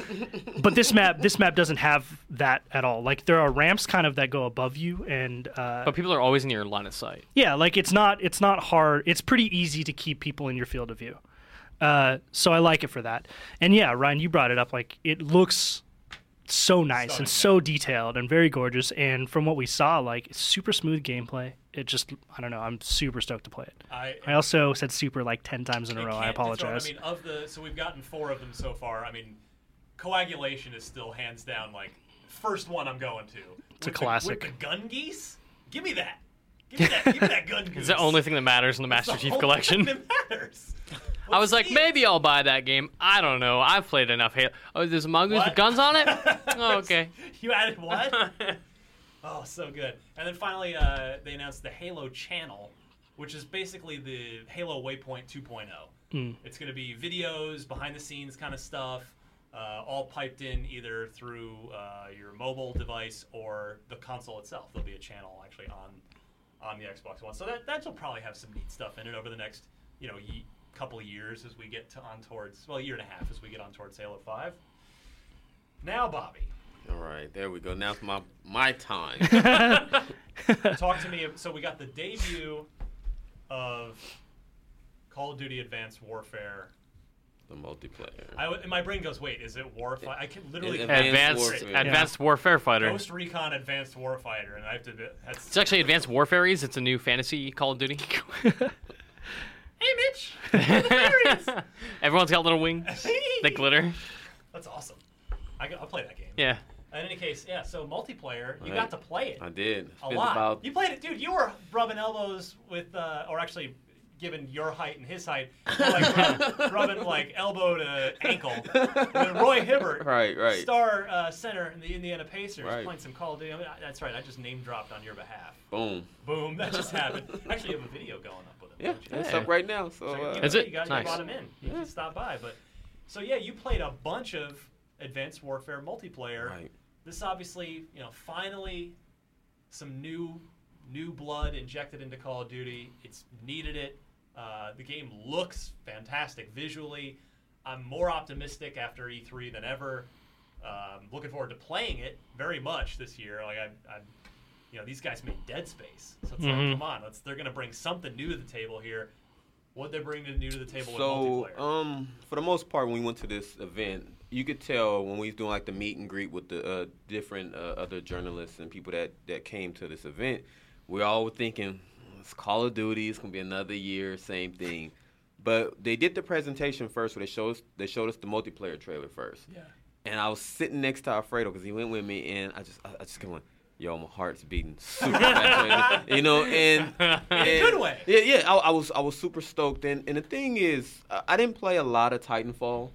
but this map this map doesn't have that at all. Like there are ramps kind of that go above you, and uh, But people are always in your line of sight. yeah, like it's not it's not hard. It's pretty easy to keep people in your field of view. Uh, so I like it for that. And yeah, Ryan, you brought it up. Like it looks so nice and so detailed and very gorgeous. And from what we saw, like it's super smooth gameplay. It just I don't know. I'm super stoked to play it. I, I also said super like ten times in a row. I can't apologize. I mean, of the so we've gotten four of them so far. I mean, coagulation is still hands down like first one I'm going to. It's a With the- classic. with the gun geese, give me that. Give me that. give me that gun goose. It's the only thing that matters in the Master the Chief only Collection. thing that matters. I was like, maybe I'll buy that game. I don't know. I've played enough Halo. Oh, there's a mongoose What? with guns on it? oh, okay. You added what? oh, so good. And then finally, uh, they announced the Halo channel, which is basically the Halo Waypoint 2.0. It's going to be videos, behind the scenes kind of stuff, uh, all piped in either through uh, your mobile device or the console itself. There'll be a channel actually on on the Xbox One. So that that'll probably have some neat stuff in it over the next you know ye- couple of years as we get to on towards well a year and a half as we get on towards Halo Five. Now, Bobby. All right, there we go. Now it's my my time. Talk to me. So we got the debut of Call of Duty Advanced Warfare. the multiplayer. I w- and my brain goes, wait, is it Warfighter? I can literally Advanced Advanced Warfare. Advanced Warfare Fighter. Ghost Recon Advanced Warfighter, and I have to. That's, It's actually Advanced Warfaries. It's a new fantasy Call of Duty. hey, Mitch. You're the fairies. Everyone's got little wings. They glitter. That's awesome. I, will play that game. Yeah. In any case, yeah. So multiplayer, you Right. got to play it I did. a Spent lot. About, You played it, dude. You were rubbing elbows with, uh, or actually, given your height and his height, you're like rubbing, rubbing like elbow to ankle. with Roy Hibbert, Right, right. star uh, center in the Indiana Pacers, Right. playing some Call of Duty. I mean, I- that's right. I just name dropped on your behalf. boom. Boom, that just happened. Actually, you have a video going up with. Yeah, it's Yeah. up right now. So, So uh, you, Is you it? got, Nice. you brought him in. You can stop by. But so yeah, you played a bunch of Advanced Warfare multiplayer. right. This obviously, you know, finally some new new blood injected into Call of Duty. It's needed it. Uh, the game looks fantastic visually. I'm more optimistic after E3 than ever. Um, looking forward to playing it very much this year. Like I, I you know, these guys made Dead Space, so it's Mhm. like, come on, let's. They're gonna bring something new to the table here. What they bring new to the table So, with multiplayer? um, for the most part, when we went to this event, you could tell when we was doing like the meet and greet with the uh, different uh, other journalists and people that that came to this event, we all were thinking, it's Call of Duty. It's gonna be another year, same thing. But they did the presentation first, where they showed us they showed us the multiplayer trailer first. yeah. And I was sitting next to Alfredo because he went with me, and I just I, I just kind of went, yo, my heart's beating super fast, you know, and, and good way. Yeah, yeah, I, I was I was super stoked, and and the thing is, I, didn't play a lot of Titanfall,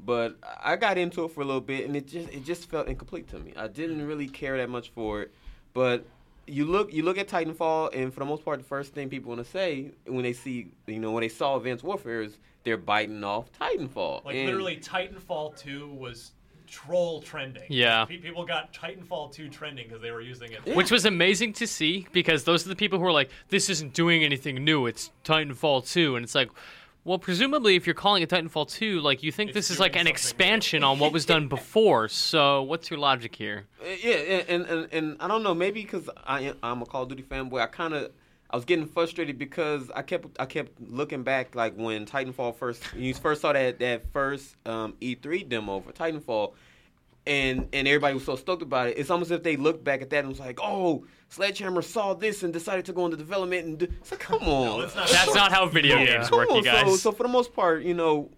but I got into it for a little bit, and it just it just felt incomplete to me. I didn't really care that much for it, but you look you look at Titanfall, and for the most part, the first thing people want to say when they see you know when they saw Advanced Warfare is they're biting off Titanfall. Like And- literally, Titanfall 2 was troll trending. Yeah. Pe- people got Titanfall 2 trending because they were using it. Which was amazing to see because those are the people who are like, this isn't doing anything new. It's Titanfall 2. And it's like, well, presumably, if you're calling it Titanfall 2, like, you think this is like an expansion on what was done before. So, what's your logic here? Uh, Yeah, and and, and I don't know, maybe because I am, I'm a Call of Duty fanboy, I kind of I was getting frustrated because I kept I kept looking back like when Titanfall first you first saw that that first um, E3 demo for Titanfall, and and everybody was so stoked about it. It's almost as if they looked back at that and was like, oh. Sledgehammer saw this and decided to go into development and do, it's like, come on. That's not how video games Come work, on, you guys. So, so for the most part, you know,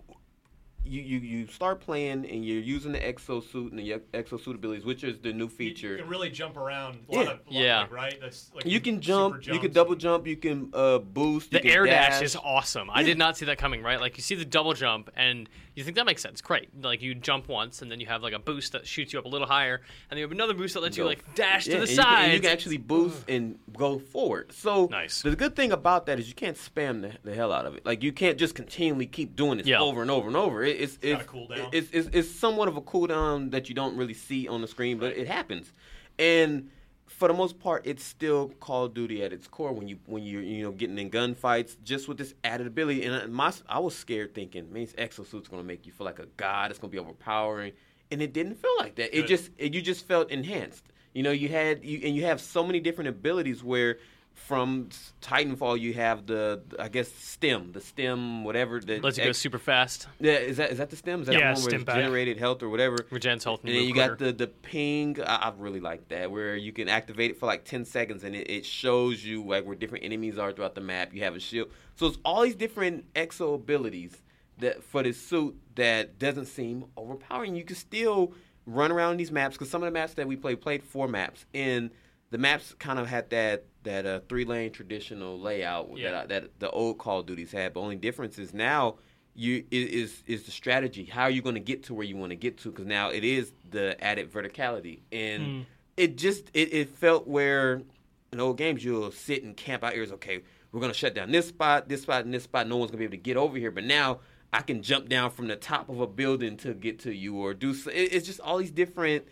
you, you, you start playing and you're using the exosuit and the exosuit abilities, which is the new feature. You feature. can really jump around. A Yeah. lot of, lot Yeah. Like, right? That's like you can jump, you can double jump, you can uh, boost. The you can air dash. dash is awesome. I did not see that coming, right? Like, you see the double jump, and you think that makes sense. Great. Like, you jump once, and then you have, like, a boost that shoots you up a little higher, and then you have another boost that lets you, like, dash Yeah, to the and you can- side. and You can, actually boost and go forward. So Nice. the good thing about that is you can't spam the, the hell out of it. Like you can't just continually keep doing this Yeah. over and over and over. It, it's it's, cool down. it's it's it's somewhat of a cooldown that you don't really see on the screen, but it happens. And for the most part, it's still Call of Duty at its core when you when you're you know getting in gunfights, just with this added ability. And I- my I was scared thinking, man, this exosuit's gonna make you feel like a god. It's gonna be overpowering, and it didn't feel like that. It Good. just it, you just felt enhanced. You know, you had you and you have so many different abilities where. From Titanfall, you have the I guess stem, the stem, whatever. The lets you go super fast. yeah, is that is that the stem? Is that Yeah, the one where it's back. generated health or whatever? Regens health and And then you got the the ping. I, I really like that, where you can activate it for like ten seconds, and it, it shows you like where different enemies are throughout the map. You have a shield, so it's all these different exo abilities that for this suit that doesn't seem overpowering. You can still run around these maps because some of the maps that we played played four maps, and the maps kind of had that that uh, three lane traditional layout Yeah. that that the old Call of Duties had. But only difference is now you is is the strategy. How are you going to get to where you want to get to? Because now it is the added verticality, and it just it, it felt where in old games you'll sit and camp out here. Is okay. We're gonna shut down this spot, this spot, and this spot. No one's gonna be able to get over here. But now I can jump down from the top of a building to get to you, or do. So, it, it's just all these different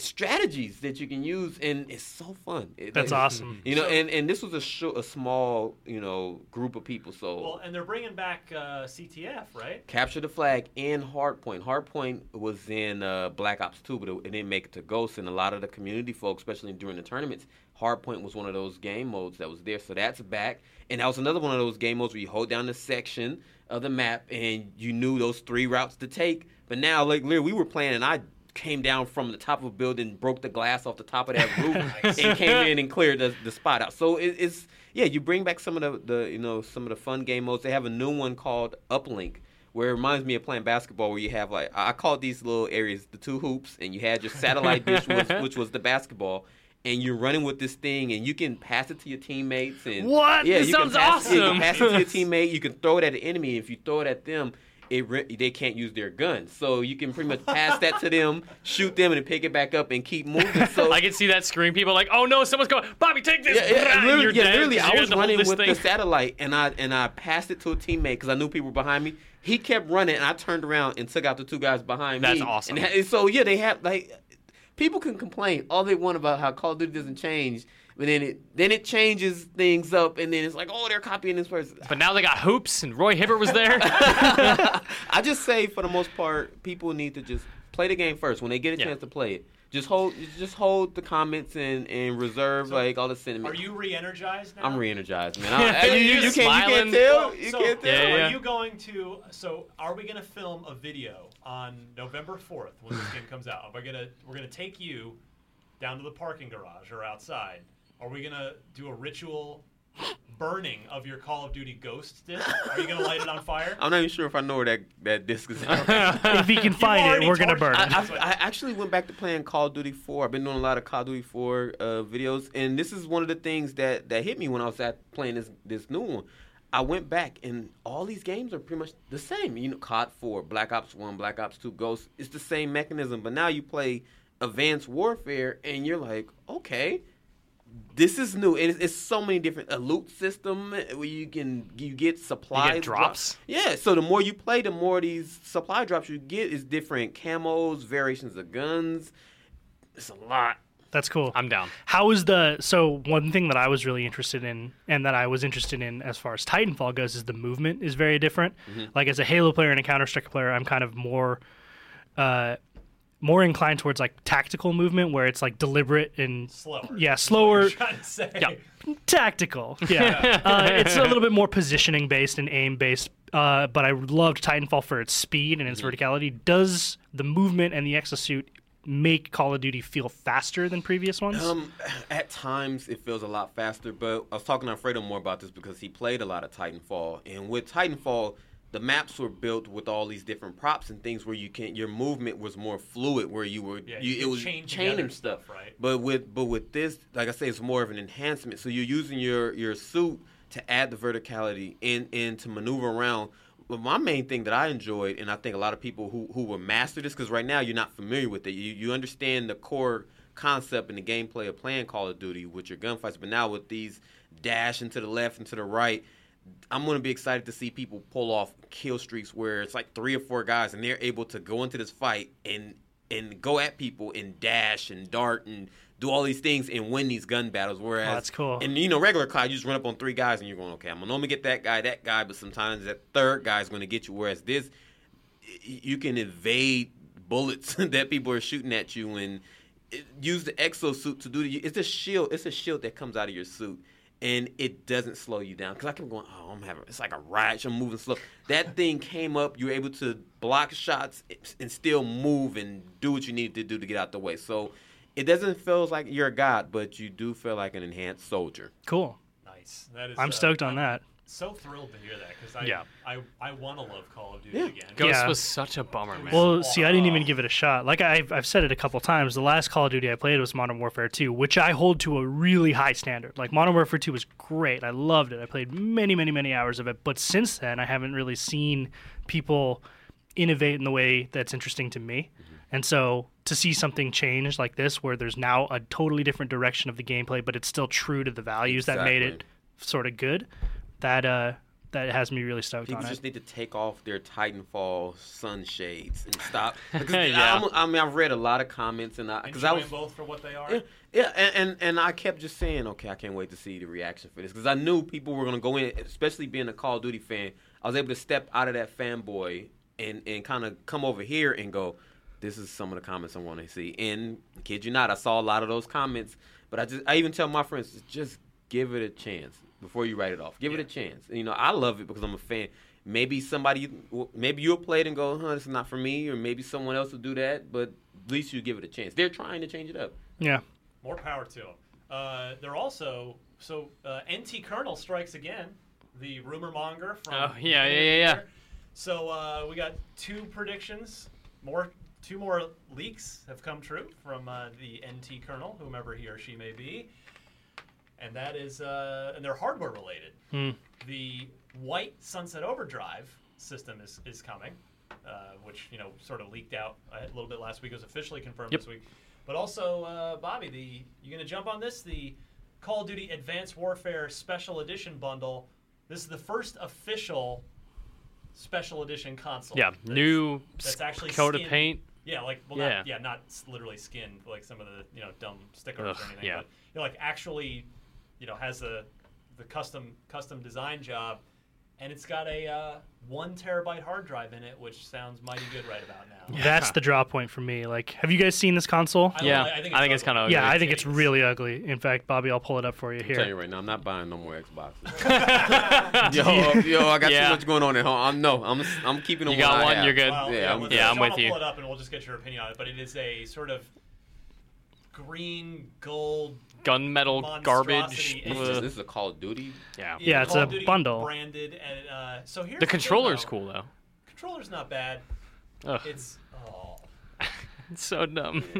strategies that you can use, and it's so fun. It- That's like, awesome. You know, So- and, and this was a sh- a small you know group of people. So Well, and they're bringing back uh, CTF, right? Capture the Flag and Hardpoint. Hardpoint was in uh, Black Ops 2, but it, it didn't make it to Ghost. And a lot of the community folks, especially during the tournaments, Hardpoint was one of those game modes that was there. So that's back. And that was another one of those game modes where you hold down the section of the map and you knew those three routes to take. But now, like, literally, we were playing and I came down from the top of a building, broke the glass off the top of that roof, and came in and cleared the, the spot out. So it, it's yeah, you bring back some of the, the you know some of the fun game modes. They have a new one called Uplink, where it reminds me of playing basketball, where you have like I call these little areas the two hoops, and you had your satellite dish, was, which was the basketball. And you're running with this thing, and you can pass it to your teammates. And What? Yeah, This sounds pass, yeah, you can awesome. pass it to your teammate. You can throw it at the enemy. If you throw it at them, it re- they can't use their gun. So you can pretty much pass that to them, shoot them, and pick it back up and keep moving. So I can see that screen. People are like, oh no, someone's going. Bobby, take this. yeah, yeah, literally, yeah, literally, I was had to hold running with thing. the satellite, and I and I passed it to a teammate because I knew people were behind me. He kept running, and I turned around and took out the two guys behind That's me. That's awesome. And, and so yeah, they have like people can complain all they want about how Call of Duty doesn't change, but then it then it changes things up, and then it's like, oh, they're copying this person. But now they got hoops, and Roy Hibbert was there. I just say for the most part, people need to just play the game first when they get a Yeah. chance to play it. Just hold, just hold the comments and, and reserve So, like all the sentiment. Are you re-energized now? I'm re-energized, man. I, You're you, you, you can't, you smiling. can't tell. You so, can't tell. Yeah, so yeah. Are you going to? So, are we going to film a video on November fourth when this game comes out? Are we gonna? We're gonna take you down to the parking garage or outside. Are we gonna do a ritual burning of your Call of Duty Ghost disc? Are you gonna light it on fire? I'm not even sure if I know where that, that disc is. at. if he can find it, we're gonna burn it. it. I, I, I actually went back to playing Call of Duty 4. I've been doing a lot of Call of Duty 4 uh, videos, and this is one of the things that, that hit me when I was at playing this this new one. I went back and all these games are pretty much the same. You know, COD 4, Black Ops 1, Black Ops 2, Ghost. It's the same mechanism, but now you play Advanced Warfare and you're like, okay, this is new. It's, it's so many different a loot system where you can you get supplies drops? Yeah, so the more you play, the more these supply drops you get is different camos, variations of guns. It's a lot. That's cool. I'm down. How is the so one thing that I was really interested in and that I was interested in as far as Titanfall goes is the movement is very different. Like as a Halo player and a Counter Strike player, I'm kind of more uh more inclined towards like tactical movement where it's like deliberate and Slower. Yeah, slower. you're to say. Yeah, tactical. Yeah, uh, it's a little bit more positioning based and aim based. Uh, but I loved Titanfall for its speed and its verticality. Does the movement and the exosuit make Call of Duty feel faster than previous ones? Um, at times it feels a lot faster, but I was talking to Alfredo more about this because he played a lot of Titanfall, and with Titanfall, the maps were built with all these different props and things where you can your movement was more fluid, where you were Yeah, you, you it was chain chaining stuff, stuff, right? But with but with this, like I say, it's more of an enhancement. So you're using your your suit to add the verticality and and to maneuver around. But my main thing that I enjoyed, and I think a lot of people who who will master this, because right now you're not familiar with it. You you understand the core concept and the gameplay of playing Call of Duty with your gunfights, but now with these dash into the left and to the right. I'm going to be excited to see people pull off kill streaks where it's like three or four guys and they're able to go into this fight and and go at people and dash and dart and do all these things and win these gun battles. Oh, Whereas Oh, that's cool. And you know, regular COD, you just run up on three guys and you're going, okay, I'm gonna normally get that guy, that guy, but sometimes that third guy is going to get you. Whereas this, you can evade bullets that people are shooting at you and eh, use the exosuit to do the. It's a shield. It's a shield that comes out of your suit. And it doesn't slow you down because I kept going. Oh, I'm having. It's like a riot. I'm moving slow. That thing came up. You were able to block shots and still move and do what you needed to do to get out the way. So it doesn't feel like you're a god, but you do feel like an enhanced soldier. cool. Nice. That is. I'm uh, stoked on that. So thrilled to hear that because I, Yeah. I I want to love Call of Duty Yeah. again. Ghost Yeah. was such a bummer, man. Well, see, I didn't even give it a shot. Like I've, I've said it a couple times. The last Call of Duty I played was Modern Warfare 2, which I hold to a really high standard. Like Modern Warfare 2 was great. I loved it. I played many, many, many hours of it. But since then, I haven't really seen people innovate in the way that's interesting to me. Mm-hmm. And so to see something change like this, where there's now a totally different direction of the gameplay, but it's still true to the values that made it sort of good, that uh, that has me really stoked People on just it. need to take off their Titanfall sunshades and stop. Because Yeah. I'm- I mean, I've read a lot of comments and I because I was both for what they are. Yeah, yeah, and, and and I kept just saying, okay, I can't wait to see the reaction for this because I knew people were gonna go in, especially being a Call of Duty fan. I was able to step out of that fanboy and and kind of come over here and go, this is some of the comments I want to see. And kid you not, I saw a lot of those comments, but I just I even tell my friends, just give it a chance before you write it off. Give it a chance. You know, I love it because I'm a fan. Maybe somebody, maybe you'll play it and go, huh, this is not for me, or maybe someone else will do that. But at least you give it a chance. They're trying to change it up. Yeah. More power to them. Uh, they're also so uh, NT Kernel strikes again, the rumor monger from. Oh, yeah, yeah, yeah, yeah. So uh, we got two predictions. More, two more leaks have come true from uh, the NT Kernel, whomever he or she may be, and that is, uh, and they're hardware related. Hmm. The white Sunset Overdrive system is is coming, uh, which you know sort of leaked out a little bit last week. It was officially confirmed Yep. this week. But also, uh, Bobby, the you gonna jump on this? The Call of Duty Advanced Warfare Special Edition bundle. This is the first official special edition console. yeah, that's- new That's actually coat of paint. Yeah, like well, Yeah. not yeah, not literally skin like some of the you know dumb stickers Ugh, or anything. yeah. But you know, like actually, you know, has the the custom custom design job, and it's got a uh, one terabyte hard drive in it, which sounds mighty good right about now. That's the draw point for me. Like, have you guys seen this console? I Yeah, know, I think I think it's it's kind of yeah, I think it's really ugly. In fact, Bobby, I'll pull it up for you I'm telling you here. right now, I'm not buying no more Xboxes. yo, yo, I got Yeah. too much going on at home. I'm no, I'm I'm keeping them. You got what one, you're good. Well, Yeah, I'm well, good. Yeah, I'm Sean with will you. Pull it up, and we'll just get your opinion on it. But it is a sort of green gold gunmetal garbage. This is, this is a Call of Duty. yeah. Yeah, it's Call a Duty bundle. branded, and uh, so here's The thing, controller's though. cool though. Controller's not bad. Ugh. It's oh, It's so dumb.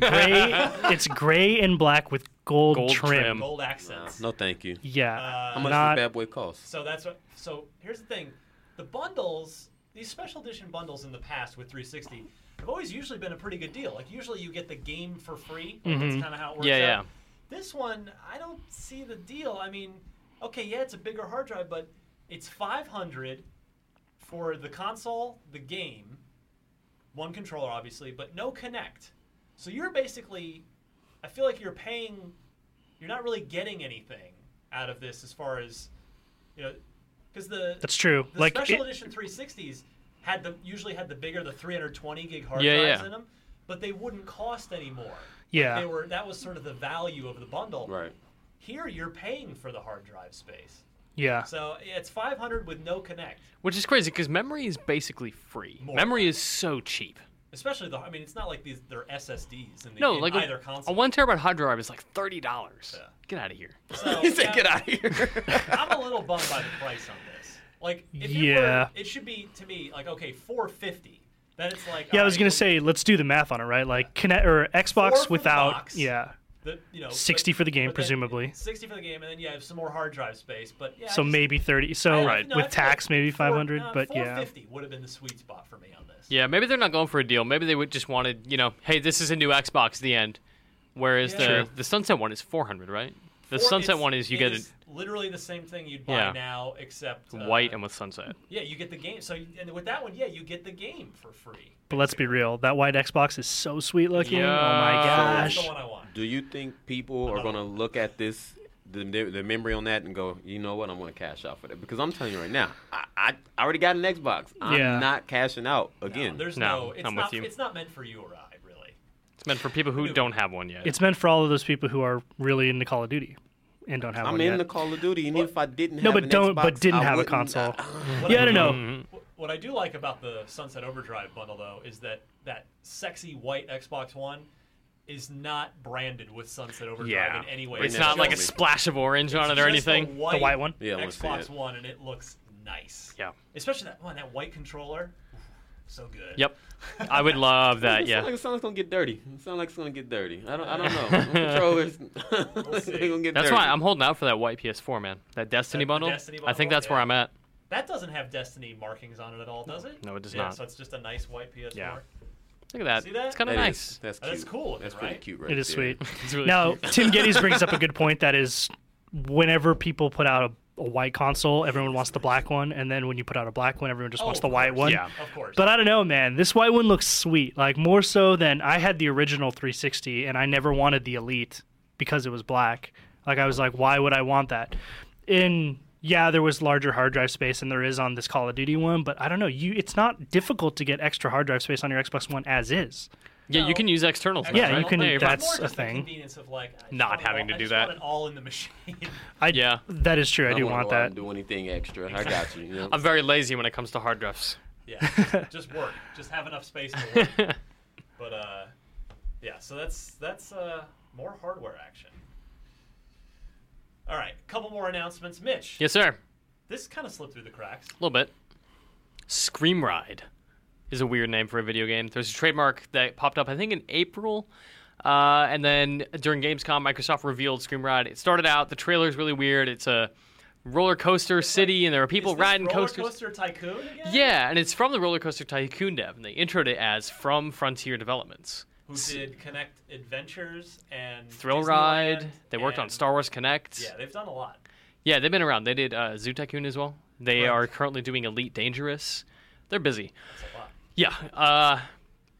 Gray. it's gray and black with gold, Gold trim. trim. Gold accents. No, thank you. Yeah. Uh, How much not- does Bad Boy cost? So that's what. So here's the thing: the bundles, these special edition bundles in the past with 360, have always usually been a pretty good deal. Like usually you get the game for free. Like, That's kind of how it works. Yeah, out. yeah. This one, I don't see the deal. I mean, okay, yeah, it's a bigger hard drive, but it's 500 for the console, the game, one controller, obviously, but no Kinect. So you're basically, I feel like you're paying, you're not really getting anything out of this as far as, you know, because the That's true. the Like special it- edition 360s had the usually had the bigger the 320 gig hard Yeah, drives yeah. in them, but they wouldn't cost any more. Yeah. they were that was sort of the value of the bundle. Right. Here you're paying for the hard drive space. Yeah. So it's 500 with no Kinect. Which is crazy because memory is basically free. More. Memory is so cheap. Especially the I mean it's not like these they're SSDs in, the, No, in like either a, console. a one terabyte hard drive is like thirty dollars. Yeah. Get out of here. So, He said, yeah, "Get out of here." I'm a little bummed by the price on this. Like if it Yeah. were, it should be to me like okay 450. Then it's like yeah, I was alright, gonna well, say let's do the math on it, right? Like Kinect or Xbox without box. yeah. the, you know, 60 but- for the game, but then presumably. 60 for the game, and then you have some more hard drive space. But yeah, So just- maybe 30. I- So no, I with feel like tax maybe four- 500, no, but yeah. 450 would have been the sweet spot for me on this. Yeah, maybe they're not going for a deal. Maybe they would just wanted, you know, hey, this is a new Xbox. The end. Whereas Yeah. the True. the Sunset one is four hundred, right? The Four- Sunset it's- one is you get is literally the same thing you'd buy Yeah. now, except uh, white and with Sunset. Yeah, you get the game. So you- and with that one, yeah, you get the game for free. But let's be real, that white Xbox is so sweet looking. Yeah. Oh my That's gosh. the one I want. Do you think people are going to look at this, the, the memory on that, and go, you know what, I'm going to cash out for that? Because I'm telling you right now, I, I, I already got an Xbox. I'm Yeah. not cashing out No, again. there's No, no. It's I'm with not. you. It's not meant for you or I, really. It's meant for people who don't have one yet. It's meant for all of those people who are really into Call of Duty and don't have I'm one in yet. the Call of Duty, and even if I didn't no, have but an don't but didn't I have a wouldn't- uh, console. What yeah, I don't know. What I do like about the Sunset Overdrive bundle, though, is that that sexy white Xbox One is not branded with Sunset Overdrive yeah, in any way. it's Bring that not like a to me. splash of orange on it or just a anything. White The white one? Yeah, I wanna see Xbox it. One, and it looks nice. Yeah. Especially that one, that white controller. So good. Yep, I would love that. It Yeah, sounds like it sounds like it's gonna get dirty. It sounds like it's gonna get dirty. I don't. I don't know. Controllers. see. they're gonna get that's dirty. why I'm holding out for that white PS4, man. That Destiny That- the bundle. Destiny I think bundle, that's where yeah. I'm at. That doesn't have Destiny markings on it at all, does it? No, it does yeah, not. So it's just a nice white PS4. Yeah. Look at that. See that? It's kind of That is- nice. That's cute. That's cool looking, That's pretty right? cute, right It is there. sweet. It's really Now, cute. Tim Gettys brings up a good point that is whenever people put out a, a white console, everyone wants the black one, and then when you put out a black one, everyone just Oh, wants the white one. Yeah. Of course. But I don't know, man. This white one looks sweet. Like more so than I had the original 360, and I never wanted the Elite because it was black. Like I was like, why would I want that? In yeah, there was larger hard drive space, and there is on this Call of Duty one. But I don't know. You, it's not difficult to get extra hard drive space on your Xbox One as is. Yeah, No. you can use external. stuff, Yeah, you right? can- you're fine. that's more a just the thing. convenience of like I just Not want it having all- to I do just that. Want it all in the machine. I, Yeah. that is true. I, do want that. I do don't wanna want go out that. do anything extra. I got you. you know? I'm very lazy when it comes to hard drives. yeah, just, just work. Just have enough space to work. but uh, yeah. So that's that's uh more hardware action. All right, a couple more announcements. Mitch, Yes, sir. this kind of slipped through the cracks. A little bit. Scream Ride is a weird name for a video game. There's a trademark that popped up, I think, in April. Uh, and then during Gamescom, Microsoft revealed Scream Ride. It started out, the trailer's really weird. It's a roller coaster city, and there are people riding roller coasters. Coaster Tycoon again? Yeah, and it's from the Roller Coaster Tycoon dev, and they introed it as from Frontier Developments. Who did Kinect Adventures and Thrill Disneyland Ride. They worked on Star Wars Kinect. Yeah, they've done a lot. Yeah, they've been around. They did uh, Zoo Tycoon as well. They Right. are currently doing Elite Dangerous. They're busy. That's a lot. Yeah. Uh,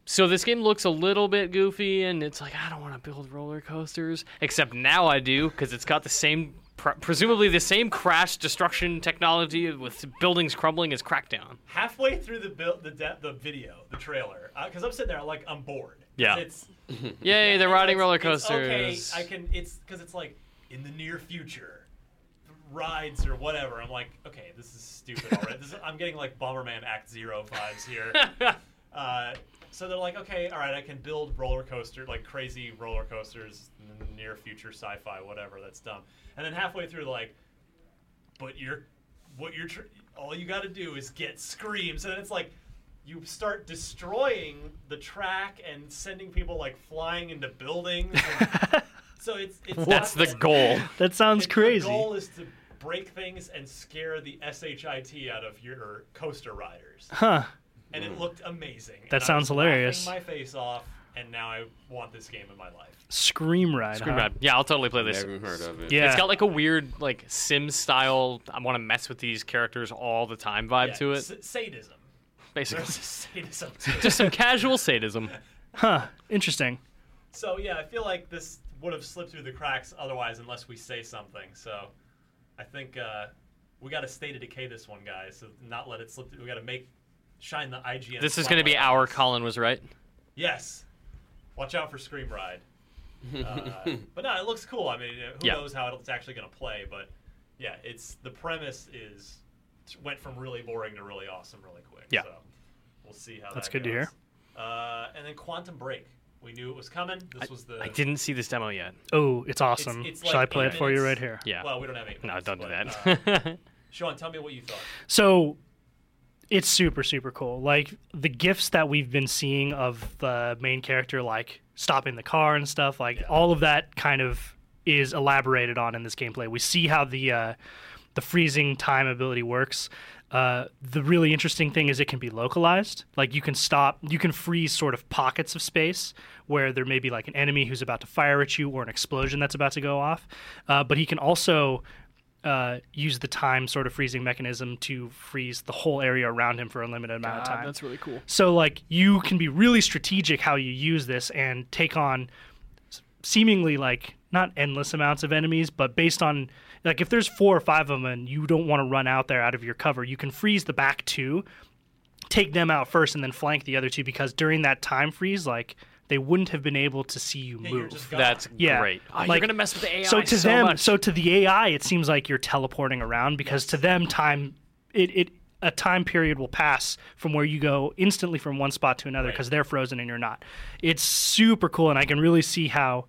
so this game looks a little bit goofy, and it's like I don't want to build roller coasters. Except now I do because it's got the same, pr- presumably the same crash destruction technology with buildings crumbling as Crackdown. Halfway through the build, the de- the video, the trailer, because I'm sitting there like I'm bored. Yeah. It's Yay, they're riding roller it's coasters. okay, I can. It's because it's like in the near future, rides or whatever. I'm like, okay, this is stupid already. this is, I'm getting like Bomberman Act Zero vibes here. uh, so they're like, okay, all right, I can build roller coaster, like crazy roller coasters in the near future, sci-fi, whatever. That's dumb. And then halfway through, like, but you're, what you're, tr- all you got to do is get screams, and it's like, you start destroying the track and sending people like flying into buildings. and- so it's, it's That's the goal. That sounds it- crazy. The goal is to break things and scare the shit out of your coaster riders, Huh. and it looked amazing. That And I sounds was laughing hilarious. My face off, and now I want this game in my life. Scream Ride. Scream huh? Ride. Yeah, I'll totally play this. Never even heard of it. Yeah. It's got like a weird like Sims style. I want to mess with these characters all the time vibe Yeah, to it. s- sadism. Basically, a sadism to it. just some casual sadism. Huh. Interesting. So yeah, I feel like this would have slipped through the cracks otherwise, unless we say something. So I think uh, we got to stay to decay this one, guys. So not let it slip through. We got to make shine the IGN. This is going to be our. Colin was right. Yes. Watch out for Scream Ride. Uh, but no, it looks cool. I mean, who Yeah. knows how it's actually going to play? But yeah, it's the premise is went from really boring to really awesome really quick. Yeah. So we'll see how That's that good to hear. Uh, and then Quantum Break. We knew it was coming. This was the. I didn't see this demo yet. Oh, it's awesome. it's Shall like I play eight it for you right here? Yeah. Well, we don't have eight. no, don't do that. uh, Sean, tell me what you thought. So it's super super cool. Like the gifts that we've been seeing of the main character like stopping the car and stuff, like all of that kind of is elaborated on in this gameplay. We see how the uh, the freezing time ability works. Uh, the really interesting thing is it can be localized. Like you can stop, you can freeze sort of pockets of space where there may be like an enemy who's about to fire at you or an explosion that's about to go off. Uh, but he can also uh, use the time sort of freezing mechanism to freeze the whole area around him for a limited amount of time. That's really cool. So like you can be really strategic how you use this and take on seemingly like not endless amounts of enemies, but based on like if there's four or five of them and you don't want to run out there out of your cover, you can freeze the back two, take them out first, and then flank the other two because during that time freeze, like they wouldn't have been able to see you Yeah, move. just. That's Yeah, great. Oh, like- you're gonna mess with the AI so to them, much. so to the AI, it seems like you're teleporting around because to them, time it it a time period will pass from where you go instantly from one spot to another Right. because they're frozen and you're not. It's super cool, and I can really see how,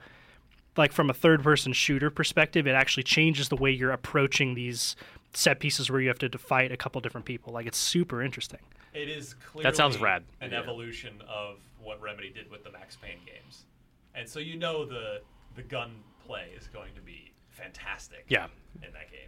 like from a third person shooter perspective, it actually changes the way you're approaching these set pieces where you have to fight a couple different people. Like it's super interesting. It is clearly That sounds rad. an evolution of what Remedy did with the Max Payne games, and so you know the the gun play is going to be fantastic. Yeah. in that game.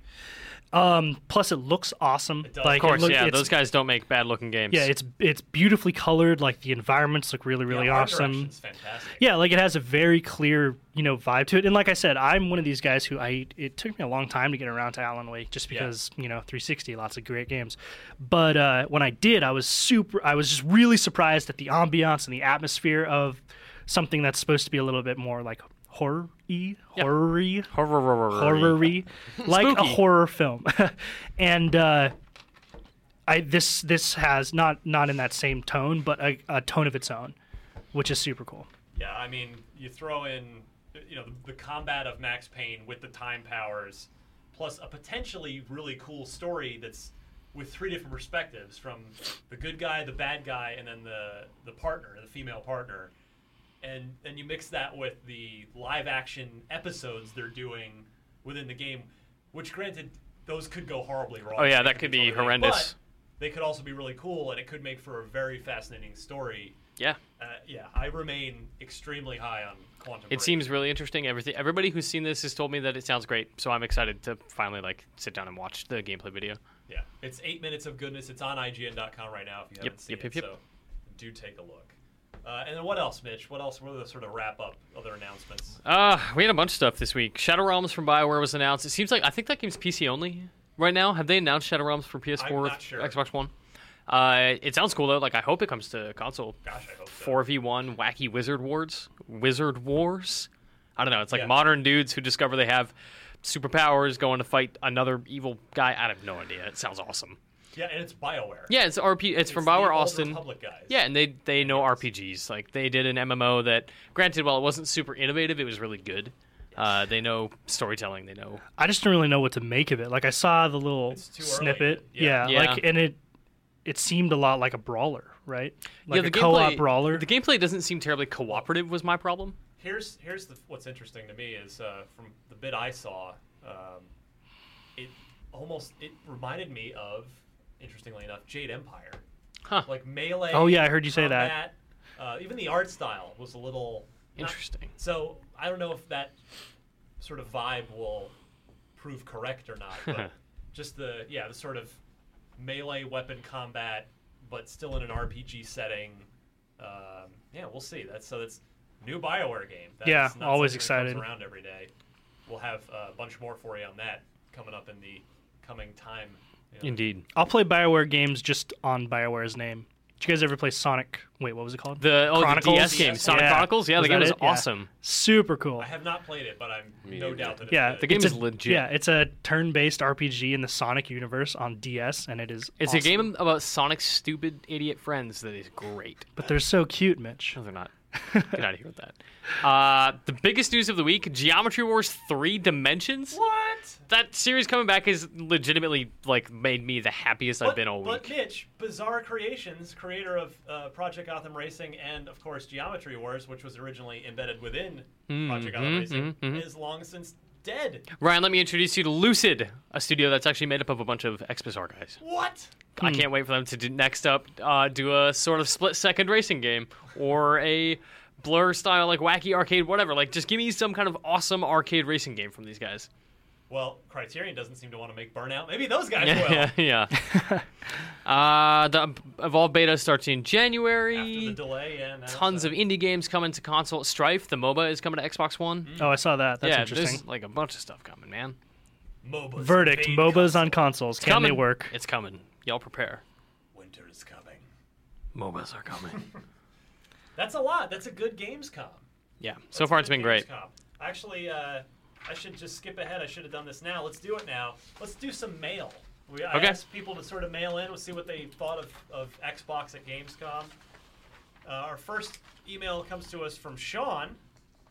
Um, plus, it looks awesome. It does. Like, of course, it look- yeah. Those guys don't make bad looking games. Yeah, it's it's beautifully colored. Like the environments look really really yeah, awesome. direction's fantastic. Yeah, like it has a very clear, you know, vibe to it. And like I said, I'm one of these guys who I it took me a long time to get around to Alan Wake just Yeah. because, you know, 360, lots of great games. But uh, when I did, I was super I was just really surprised at the ambiance and the atmosphere of something that's supposed to be a little bit more like horror-y, horror-y, Horror. horror-y, like a horror film. and uh I this this has not not in that same tone, but a, a tone of its own, which is super cool. Yeah, I mean, you throw in, you know, the, the combat of Max Payne with the time powers, plus a potentially really cool story that's with three different perspectives from the good guy, the bad guy, and then the the partner, the female partner, and then you mix that with the live action episodes they're doing within the game, which granted those could go horribly wrong. Oh, yeah, that could be horrendous. But they could also be really cool, and it could make for a very fascinating story. Yeah. Uh, yeah, I remain extremely high on Quantum. It Break. seems really interesting. Everything, everybody who's seen this has told me that it sounds great. So I'm excited to finally like sit down and watch the gameplay video. Yeah, it's eight minutes of goodness. It's on IGN.com right now if you haven't Yep, seen yep, it. yep. So do take a look. Uh, and then what else, Mitch? What else? What are the sort of wrap up other announcements? Uh, we had a bunch of stuff this week. Shadow Realms from BioWare was announced. It seems like I think that game's PC only right now. Have they announced Shadow Realms for PS4 or sure. Xbox One? Uh, it sounds cool though. Like I hope it comes to console. Gosh, I hope so. Four v one wacky wizard wars. Wizard wars. I don't know. It's like Yeah. modern dudes who discover they have superpowers going to fight another evil guy. I have no idea. It sounds awesome. Yeah, and it's Bioware. Yeah, it's RP. It's, from BioWare Old Austin. Republic guys. Yeah, and they they know RPGs. Like they did an MMO that, granted, while it wasn't super innovative, it was really good. Uh, they know storytelling. They know. I just don't really know what to make of it. Like I saw the little It's too early. snippet, Yeah. yeah, Yeah. like and it it seemed a lot like a brawler, right? Like yeah, a co-op gameplay- brawler. The gameplay doesn't seem terribly cooperative. Was my problem. Here's here's the, what's interesting to me is uh, from the bit I saw, um, it almost it reminded me of, interestingly enough, Jade Empire. Like melee. Oh, yeah, I heard you say that. Uh, even the art style was a little not- Interesting. so I don't know if that sort of vibe will prove correct or not, but just the yeah the sort of melee weapon combat, but still in an RPG setting. Um, yeah, we'll see. That's so that's new Bioware game. That's Yeah, always something that comes excited. Around every day. We'll have uh, a bunch more for you on that coming up in the coming time. You know. Indeed. I'll play Bioware games just on Bioware's name. Did you guys ever play Sonic? Wait, what was it called? The oh Chronicles? the DS game, Sonic Yeah. Chronicles. Yeah, Was the game that was it? Yeah. awesome. Super cool. I have not played it, but I'm Me no neither. doubt that it's Yeah, good. The game it's is a, legit. Yeah, it's a turn-based RPG in the Sonic universe on DS, and it is. It's awesome. a game about Sonic's stupid idiot friends that is great. but they're so cute, Mitch. No, they're not. Get out of here with that. Uh, the biggest news of the week: Geometry Wars Three Dimensions. What? That series coming back has legitimately like made me the happiest I've But- been all week. But. Mitch, Bizarre Creations, creator of uh, Project Gotham Racing and of course Geometry Wars, which was originally embedded within Project Gotham mhm, Racing, mhm. is long since dead. Ryan, let me introduce you to Lucid, a studio that's actually made up of a bunch of ex-Bizarre guys. What? I can't wait for them to do next up uh, do a sort of split second racing game or a blur style like wacky arcade whatever. Like just give me some kind of awesome arcade racing game from these guys. Well, Criterion doesn't seem to want to make Burnout. Maybe those guys will. yeah, yeah. uh, the Evolve beta starts in january After January. the delay, yeah. now, Tons so- of indie games coming to console. Strife, the MOBA, is coming to Xbox One. Oh, I saw that. That's yeah, interesting. there's like a bunch of stuff coming, man. MOBAs Verdict: invade MOBAs on console. consoles. It's Can coming. they work? It's coming. Y'all prepare. Winter is coming. MOBAs are coming. That's a lot. That's a good Gamescom. yeah. So far, it's been great. Gamescom. Actually, uh, I should just skip ahead. I should have done this now. Let's do it now. Let's do some mail. We, I Okay. asked people to sort of mail in. We'll see what they thought of, of Xbox at Gamescom. Uh, our first email comes to us from Sean,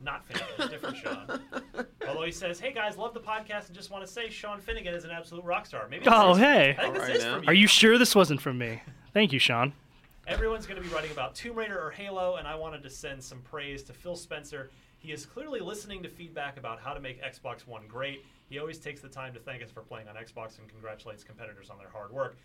not Finnegan, different Sean. Although he says, "Hey guys, love the podcast and just want to say Sean Finnegan is an absolute rock star." Maybe. this Oh, is- hey. I think this Alright is now. from you. Are you sure this wasn't from me? Thank you, Sean. Everyone's going to be writing about Tomb Raider or Halo, and I wanted to send some praise to Phil Spencer. He is clearly listening to feedback about how to make Xbox One great. He always takes the time to thank us for playing on Xbox and congratulates competitors on their hard work.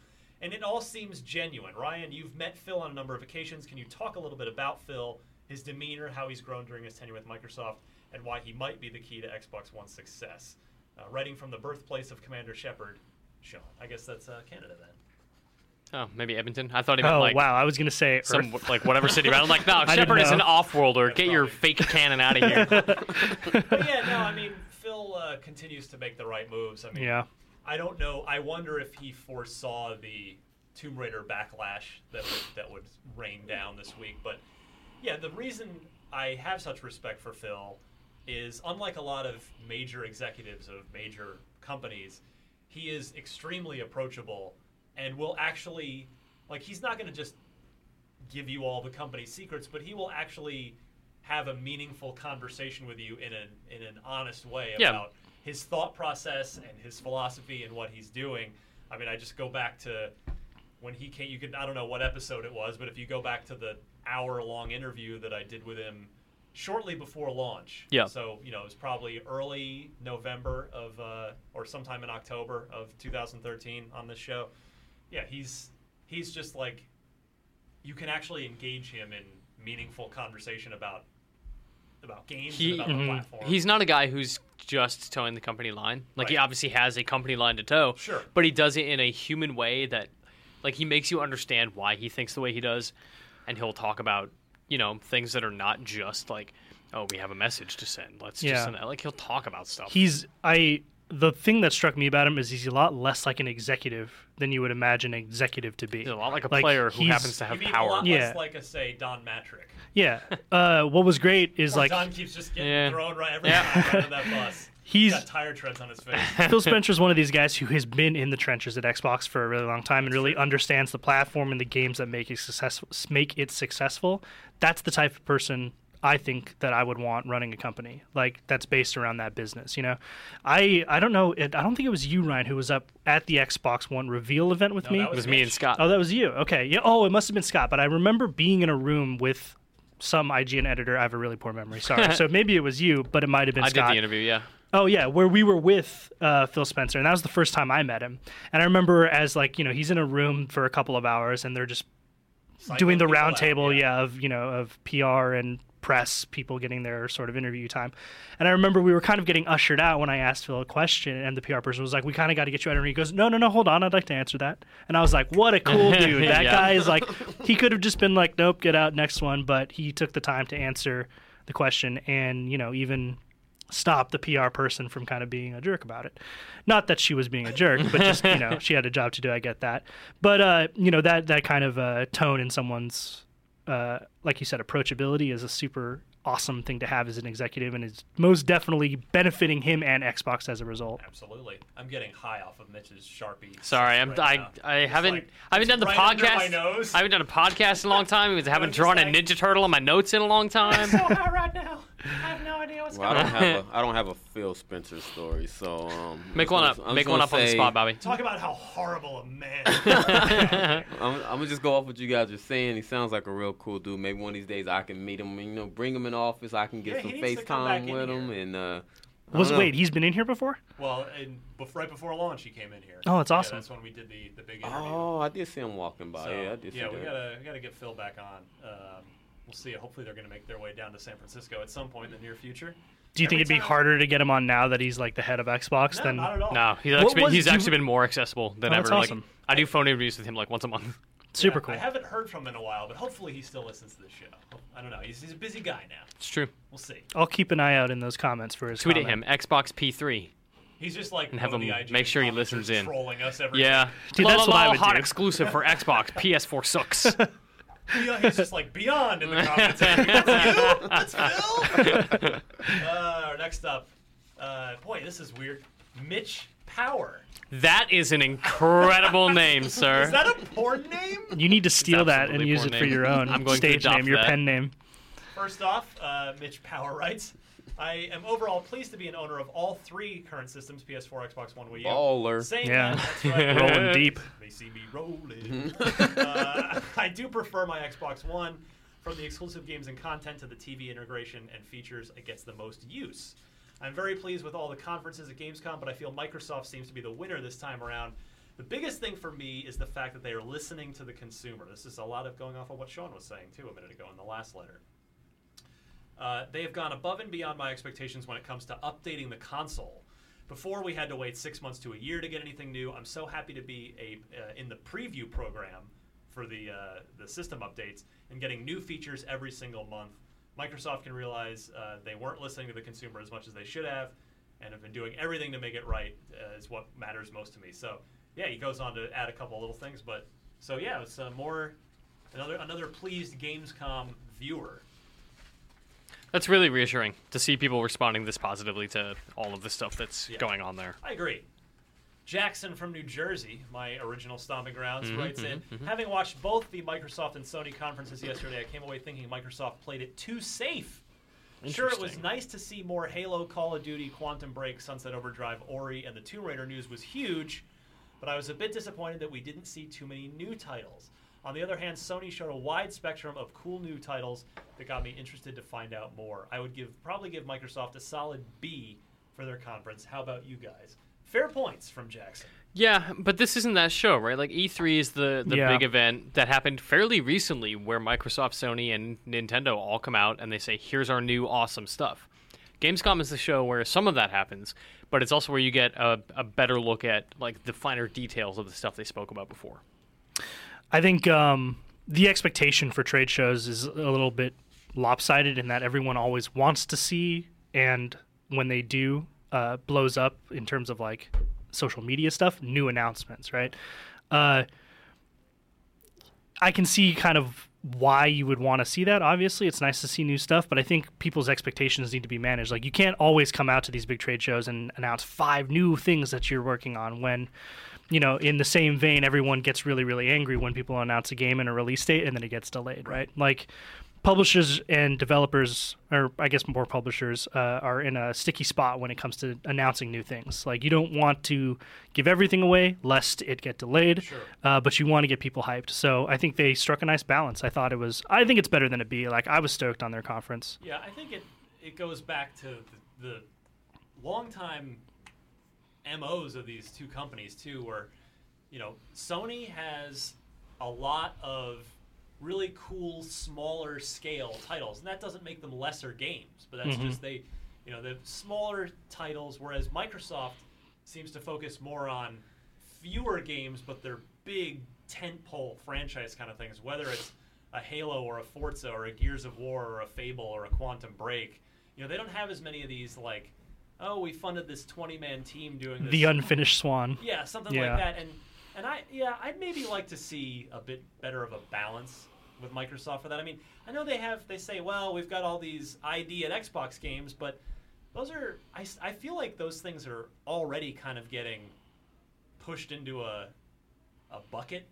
And it all seems genuine. Ryan, you've met Phil on a number of occasions. Can you talk a little bit about Phil, his demeanor, how he's grown during his tenure with Microsoft, and why he might be the key to Xbox One's success? Uh, writing from the birthplace of Commander Shepard, Sean. I guess that's uh, Canada then. Oh, maybe Edmonton. I thought he meant Oh like wow, I was gonna say some Earth. like whatever city. But I'm like, no, Shepard is an off-worlder. Get your probably- fake canon out of here. but yeah, no, I mean, Phil uh, continues to make the right moves. I mean, Yeah. I don't know. I wonder if he foresaw the Tomb Raider backlash that would, that would rain down this week. But yeah, the reason I have such respect for Phil is unlike a lot of major executives of major companies, he is extremely approachable and will actually like he's not going to just give you all the company secrets, but he will actually have a meaningful conversation with you in an in an honest way Yeah. about his thought process and his philosophy and what he's doing. I mean, I just go back to when he came. You could I don't know what episode it was, but if you go back to the hour long interview that I did with him shortly before launch. Yeah. So you know it was probably early November of uh, or sometime in October of 2013 on this show. Yeah, he's he's just like you can actually engage him in meaningful conversation about about games He- and about Mhm. the platform. He's not a guy who's just toeing the company line. Like he obviously has a company line to toe. Sure. But he does it in a human way that like he makes you understand why he thinks the way he does and he'll talk about, you know, things that are not just like, oh, we have a message to send. Let's Yeah. just send that. Like he'll talk about stuff. He's I. The thing that struck me about him is he's a lot less like an executive than you would imagine an executive to be. He's a lot like a Like, player who happens to have mean a power. lot Yeah. less like a say Don Mattrick. Yeah. Uh, what was great is Or like Don keeps just getting Yeah. thrown right every Yeah. time right under that bus. He's- got tire treads on his face. Phil Spencer's one of these guys who has been in the trenches at Xbox for a really long time and really understands the platform and the games that make it successful. Make it successful. That's the type of person I think that I would want running a company like that's based around that business. You know, I I don't know. It, I don't think it was you, Ryan, who was up at the Xbox One reveal event with No, me. that It was me and Scott. Oh, that was you. Okay. Yeah. Oh, it must have been Scott. But I remember being in a room with some IGN editor. I have a really poor memory. Sorry. so maybe it was you, but it might have been I Scott. did the interview, yeah. Oh yeah, where we were with uh, Phil Spencer, and that was the first time I met him. And I remember as like you know he's in a room for a couple of hours, and they're just Cycling doing the people round out, table, yeah. yeah. of you know of PR and press people getting their sort of interview time. And I remember we were kind of getting ushered out when I asked Phil a question, and the PR person was like, "We kind of got to get you out." And he goes, "No, no, no, hold on, I'd like to answer that." And I was like, "What a cool dude! That Yeah. guy is like, he could have just been like, nope, get out, next one,' but he took the time to answer the question, and you know even." Stop the PR person from kind of being a jerk about it. Not that she was being a jerk, but just you know she had a job to do. I get that, but uh, you know that that kind of uh, tone in someone's, uh, like you said, approachability is a super awesome thing to have as an executive, and is most definitely benefiting him and Xbox as a result. Absolutely. I'm getting high off of Mitch's Sharpie. Sorry, I'm, right I now. I haven't like- I haven't done the right under podcast. my nose. I haven't done a podcast in a long time because I haven't just drawn a Ninja Turtle on my notes in a long time. so high right now. I have no idea what's Well, I going don't on. have a I don't have a Phil Spencer story, so um, Make one gonna- up. I'm Make one gonna up on the spot, Bobby. Talk about how horrible a man. I'm, I'm gonna just go off what you guys are saying. He sounds like a real cool dude. Maybe one of these days I can meet him. You know, bring him in office. I can get Yeah, some he needs to come back FaceTime in with him. here. And uh, Was wait, he's been in here before? well, and bef- right before launch, he came in here. Oh, that's Yeah, awesome. that's when we did the, the big interview. Oh, I did see him walking by. So, yeah, I did see yeah, we that. gotta we gotta get Phil back on. Um, we'll see. Hopefully, they're gonna make their way down to San Francisco at some point in the near future. Do you think it'd be time- harder to get him on now that he's like the head of Xbox No, than? not at all. No, he's What actually, been, was- he's do you- actually been more accessible than Oh, ever. that's Like, awesome. I do phone interviews with him like once a month. Super Yeah, cool. I haven't heard from him in a while, but hopefully he still listens to the show. I don't know. He's, he's a busy guy now. It's true. We'll see. I'll keep an eye out in those comments for his. Tweet at comment. him Xbox P3. He's just like And have one of him the IGN make sure he commenters listens in. trolling us every Yeah, Dude, La, that's la, what I la, would hot do. exclusive for Xbox. PS4 sucks. Beyond, he's just like beyond in the commentary. That's you. That's Phil. uh, next up, uh, boy, this is weird. Mitch Power. that is an incredible name, sir. Is that a porn name? You need to steal that and use porn it for your own I'm going stage adopt name, your that. pen name. First off, uh, Mitch Power writes, I am overall pleased to be an owner of all three current systems, PS4, Xbox One, Wii U. Baller. Saying Yeah. that, that's right. Rolling deep. They see me rolling. uh, I do prefer my Xbox One. From the exclusive games and content to the TV integration and features, it gets the most use. I'm very pleased with all the conferences at Gamescom, but I feel Microsoft seems to be the winner this time around. The biggest thing for me is the fact that they are listening to the consumer. This is a lot of going off of what Sean was saying too a minute ago in the last letter. Uh, they have gone above and beyond my expectations when it comes to updating the console. Before we had to wait six months to a year to get anything new. I'm so happy to be a uh, in the preview program for the uh, the system updates and getting new features every single month. Microsoft can realize uh, they weren't listening to the consumer as much as they should have, and have been doing everything to make it right. Uh, is what matters most to me. So yeah, he goes on to add a couple little things, but so yeah, it's more another another pleased Gamescom viewer. That's really reassuring to see people responding this positively to all of the stuff that's Yeah. going on there. I agree. Jackson from New Jersey, my original stomping grounds, Mhm, writes in Having watched both the Microsoft and Sony conferences yesterday, I came away thinking Microsoft played it too safe. Sure, it was nice to see more Halo, Call of Duty, Quantum Break, Sunset Overdrive, Ori, and the Tomb Raider news was huge, but I was a bit disappointed that we didn't see too many new titles. On the other hand, Sony showed a wide spectrum of cool new titles that got me interested to find out more. I would give probably give Microsoft a solid B for their conference. How about you guys? Fair points from Jackson. Yeah, but this isn't that show, right? Like E3 is the the Yeah. big event that happened fairly recently, where Microsoft, Sony, and Nintendo all come out and they say, "Here's our new awesome stuff." Gamescom is the show where some of that happens, but it's also where you get a, a better look at like the finer details of the stuff they spoke about before. I think um, the expectation for trade shows is a little bit lopsided in that everyone always wants to see, and when they do, uh, blows up in terms of like social media stuff, new announcements, right? Uh, I can see kind of why you would want to see that. Obviously, it's nice to see new stuff, but I think people's expectations need to be managed. Like, you can't always come out to these big trade shows and announce five new things that you're working on when, you know, in the same vein, everyone gets really, really angry when people announce a game and a release date and then it gets delayed, right? Like, publishers and developers, or I guess more publishers, uh, are in a sticky spot when it comes to announcing new things. Like you don't want to give everything away lest it get delayed, uh, but you want to get people hyped. So I think they struck a nice balance. I thought it was. I think it's better than a B. Like I was stoked on their conference. Yeah, I think it it goes back to the, the longtime MOs of these two companies too, where you know Sony has a lot of really cool, smaller scale titles, and that doesn't make them lesser games, but that's Mhm. just they, you know, the smaller titles. Whereas Microsoft seems to focus more on fewer games, but they're big tentpole franchise kind of things. Whether it's a Halo or a Forza or a Gears of War or a Fable or a Quantum Break, you know, they don't have as many of these like, oh, we funded this twenty-man team doing this The unfinished swan. yeah, something Yeah. like that. And and I yeah, I'd maybe like to see a bit better of a balance with Microsoft for that. I mean, I know they have they say, well, we've got all these ID and Xbox games, but those are I, I feel like those things are already kind of getting pushed into a a bucket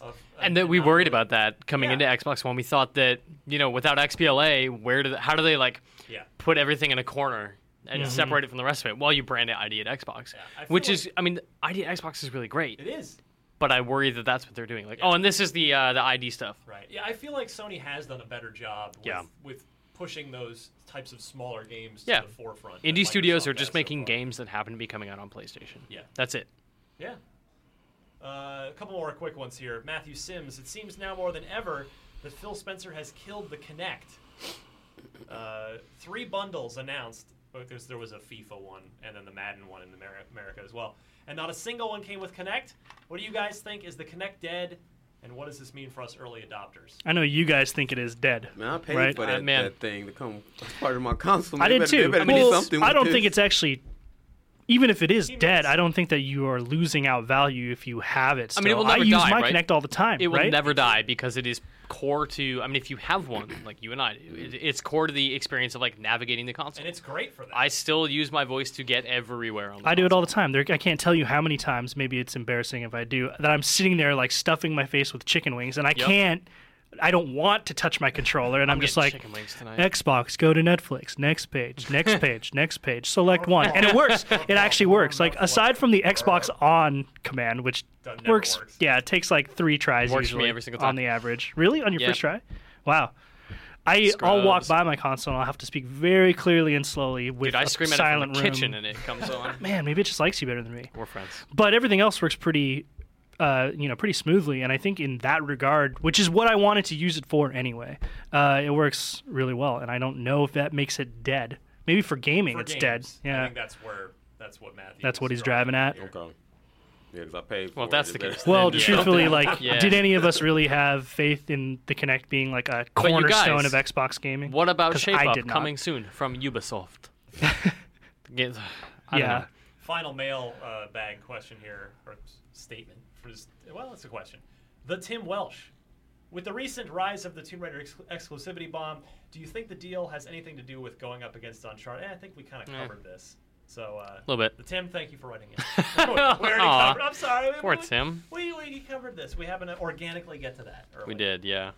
of and that we worried about. about that coming Yeah. into Xbox One. We thought that you know without XBLA, where do they, how do they like Yeah. put everything in a corner and Yeah. separate it from the rest of it? while you brand it ID at Xbox, I which feel is I mean ID at Xbox is really great. It is. but I worry that that's what they're doing. Like, oh, and this is the uh, the ID stuff. Right. Yeah, I feel like Sony has done a better job with, Yeah. with pushing those types of smaller games Yeah, to the forefront. Indie studios Microsoft are just has so making games that happen to be coming out on PlayStation. Yeah. that's it. Yeah. Uh, a couple more quick ones here. Matthew Sims. It seems now more than ever that Phil Spencer has killed the Kinect. Uh, three bundles announced. Because there was a FIFA one and then the Madden one in America as well, and not a single one came with Kinect. What do you guys think? Is the Kinect dead? And what does this mean for us early adopters? I know you guys think it is dead. Man, I paid right? for uh, that, man. that thing to come as part of my console. I did better- they too. better do something I don't this. think it's actually. Even if it is He dead, makes- I don't think that you are losing out value if you have it. I mean, it will never use die, my right? Kinect all the time. It will right? never die because it is core to. I mean, if you have one like you and I, do, it, it's core to the experience of like navigating the console. And it's great for that. I still use my voice to get everywhere on. The I do it all the time. There, I can't tell you how many times. Maybe it's embarrassing if I do. That I'm sitting there like stuffing my face with chicken wings, and I Yep. can't. I don't want to touch my controller, and I'm, just like, chicken wings tonight. Xbox, go to Netflix, next page, next page, next page, select one, and it works. It actually works. Like aside from the Xbox on command, which works, works. yeah, it takes like three tries Works usually every single on the average. Really, on your Yeah. first try? Wow. I, I'll walk by my console and I'll have to speak very clearly and slowly with Dude, I scream at it silent from the room. kitchen and it comes on. Man, maybe it just likes you better than me We're friends. but everything else works pretty uh, you know pretty smoothly and i think in that regard which is what i wanted to use it for anyway uh, it works really well and i don't know if that makes it dead maybe for gaming for it's games, dead I yeah think that's where that's what Matthew. that's what he's driving at here. Okay. Yeah, because I paid for Well, it. that's It the case. well dead. truthfully like Yeah. did any of us really have faith in the Kinect being like a But you cornerstone guys, of xbox gaming What about Shape I Up coming soon from Ubisoft? Get- I don't Yeah. know. Final mail uh, bag question here, or statement. Well, it's a question. The Tim Welsh. With the recent rise of the Tomb Raider ex- exclusivity bomb, do you think the deal has anything to do with going up against Uncharted? Eh, I think we kind of Eh. covered this. So, uh, A little bit. The Tim, thank you for writing it. we already covered. I'm sorry. We, Poor we, Tim. We, we covered this. We happen to organically get to that. Early. We did, yeah.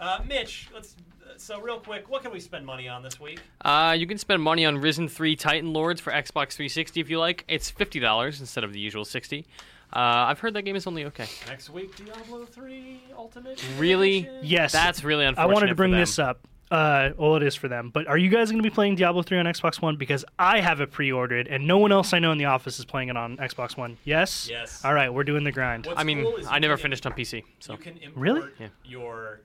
Uh, Mitch, let's. So real quick, what can we spend money on this week? Uh, you can spend money on Risen 3 Titan Lords for Xbox 360 if you like. It's $50 instead of the usual 60 uh, I've heard that game is only okay. Next week, Diablo 3 Ultimate. Really? Edition? yes That's really unfortunate. i wanted to bring this up uh, well, it is for them. But are you guys going to be playing Diablo 3 on Xbox One? Because I have it pre-ordered, and no one else I know in the office is playing it on Xbox One. Yes. Yes. All right, we're doing the grind. What's I mean, cool I never finished on PC, so You can import Really? Your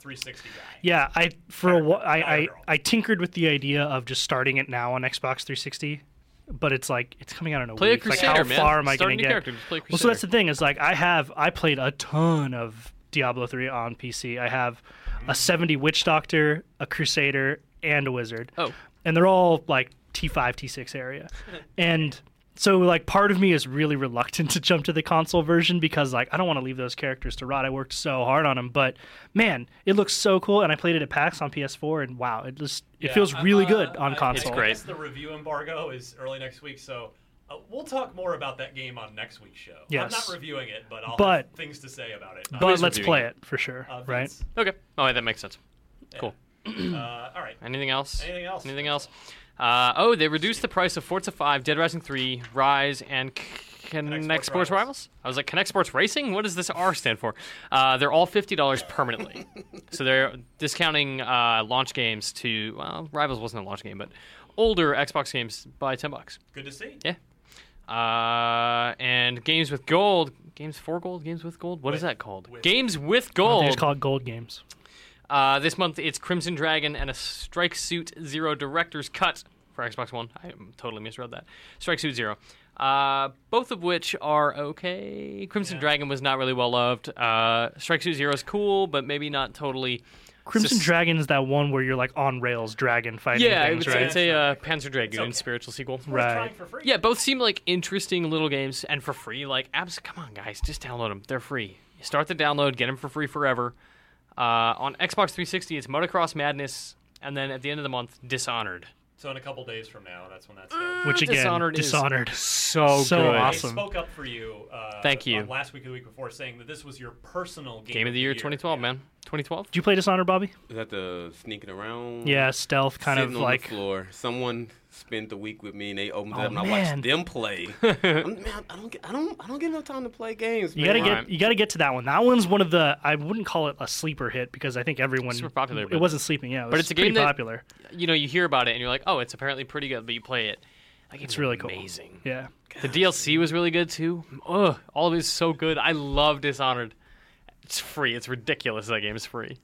360 guy. Yeah, I for a while, I, I. I tinkered with the idea of just starting it now on Xbox 360, but it's like it's coming out in a play a week. Like, how man. far am I going to get? character. Play Well, so that's the thing is like I have I played a ton of Diablo 3 on PC. I have a mm. 70 Witch Doctor, a Crusader, and a Wizard. Oh. and they're all like T5, T6 area, and so like part of me is really reluctant to jump to the console version because like I don't want to leave those characters to rot. I worked so hard on them, but man, it looks so cool, and I played it at PAX on PS4, and wow, it just it Yeah, feels I'm, really uh, good on I- console. I guess the review embargo is early next week, so uh, we'll talk more about that game on next week's show. Yes. I'm not reviewing it, but I'll But- have things to say about it. But let's play it? it for sure, Uh, right? Okay. Oh, that makes sense. Cool. Uh, all right. Anything else? Anything else? Anything else? Uh, oh, they reduced the price of Forza 5, Dead Rising 3, Ryse, and C- Kinect, Sports Sports, Rivals. Rivals. I was like, Kinect Sports Racing? What does this R stand for? Uh, they're all $50 permanently. so they're discounting uh, launch games to, well, Rivals wasn't a launch game, but older Xbox games by 10 bucks. Good to see. Yeah. Uh, and games with gold games for gold, games with gold. What is With- that called? with- Games with They gold. just call it gold games. Uh, this month it's Crimson Dragon and a Strike Suit Zero Director's Cut for Xbox One. I totally misread that. Strike Suit Zero. Uh, both of which are okay. Crimson Dragon was not really well loved. Uh, Strike Suit Zero is cool, but maybe not totally. Crimson sus- Dragon is that one where you're like on rails dragon fighting Yeah, things, it's, right? it's a uh, Panzer Dragoon okay. spiritual sequel. Worth Right. for free. Yeah, both seem like interesting little games and for free. Like, abs- come on, guys, just download them. They're free. You start the download, get them for free forever. Uh, on Xbox 360, it's Motocross Madness, and then at the end of the month, Dishonored. So in a couple days from now, that's when that's going. Which again, Dishonored is Dishonored. So, So good. awesome. I spoke up for you. Uh, Thank you. on last week or the week before, saying that this was your personal game, Game of the year 2012, Yeah. man. 2012. Did you play Dishonored, Bobby? Is that the sneaking around? Yeah, stealth kind sitting of on like. the floor. Someone spent the week with me and they opened it Oh, up and I watched them play. I'm, man, I don't get, I don't, I don't get enough time to play games. You gotta man. get you gotta get to that one. That one's one of the I wouldn't call it a sleeper hit because I think everyone Super popular, It but- wasn't sleeping, yeah. It was but it's a pretty game that- popular. You know, you hear about it and you're like, oh, it's apparently pretty good, but you play it. Like, It's really cool. amazing. Yeah. The DLC was really good too. Ugh, all of it is so good. I love Dishonored. It's free. It's ridiculous. That game is free.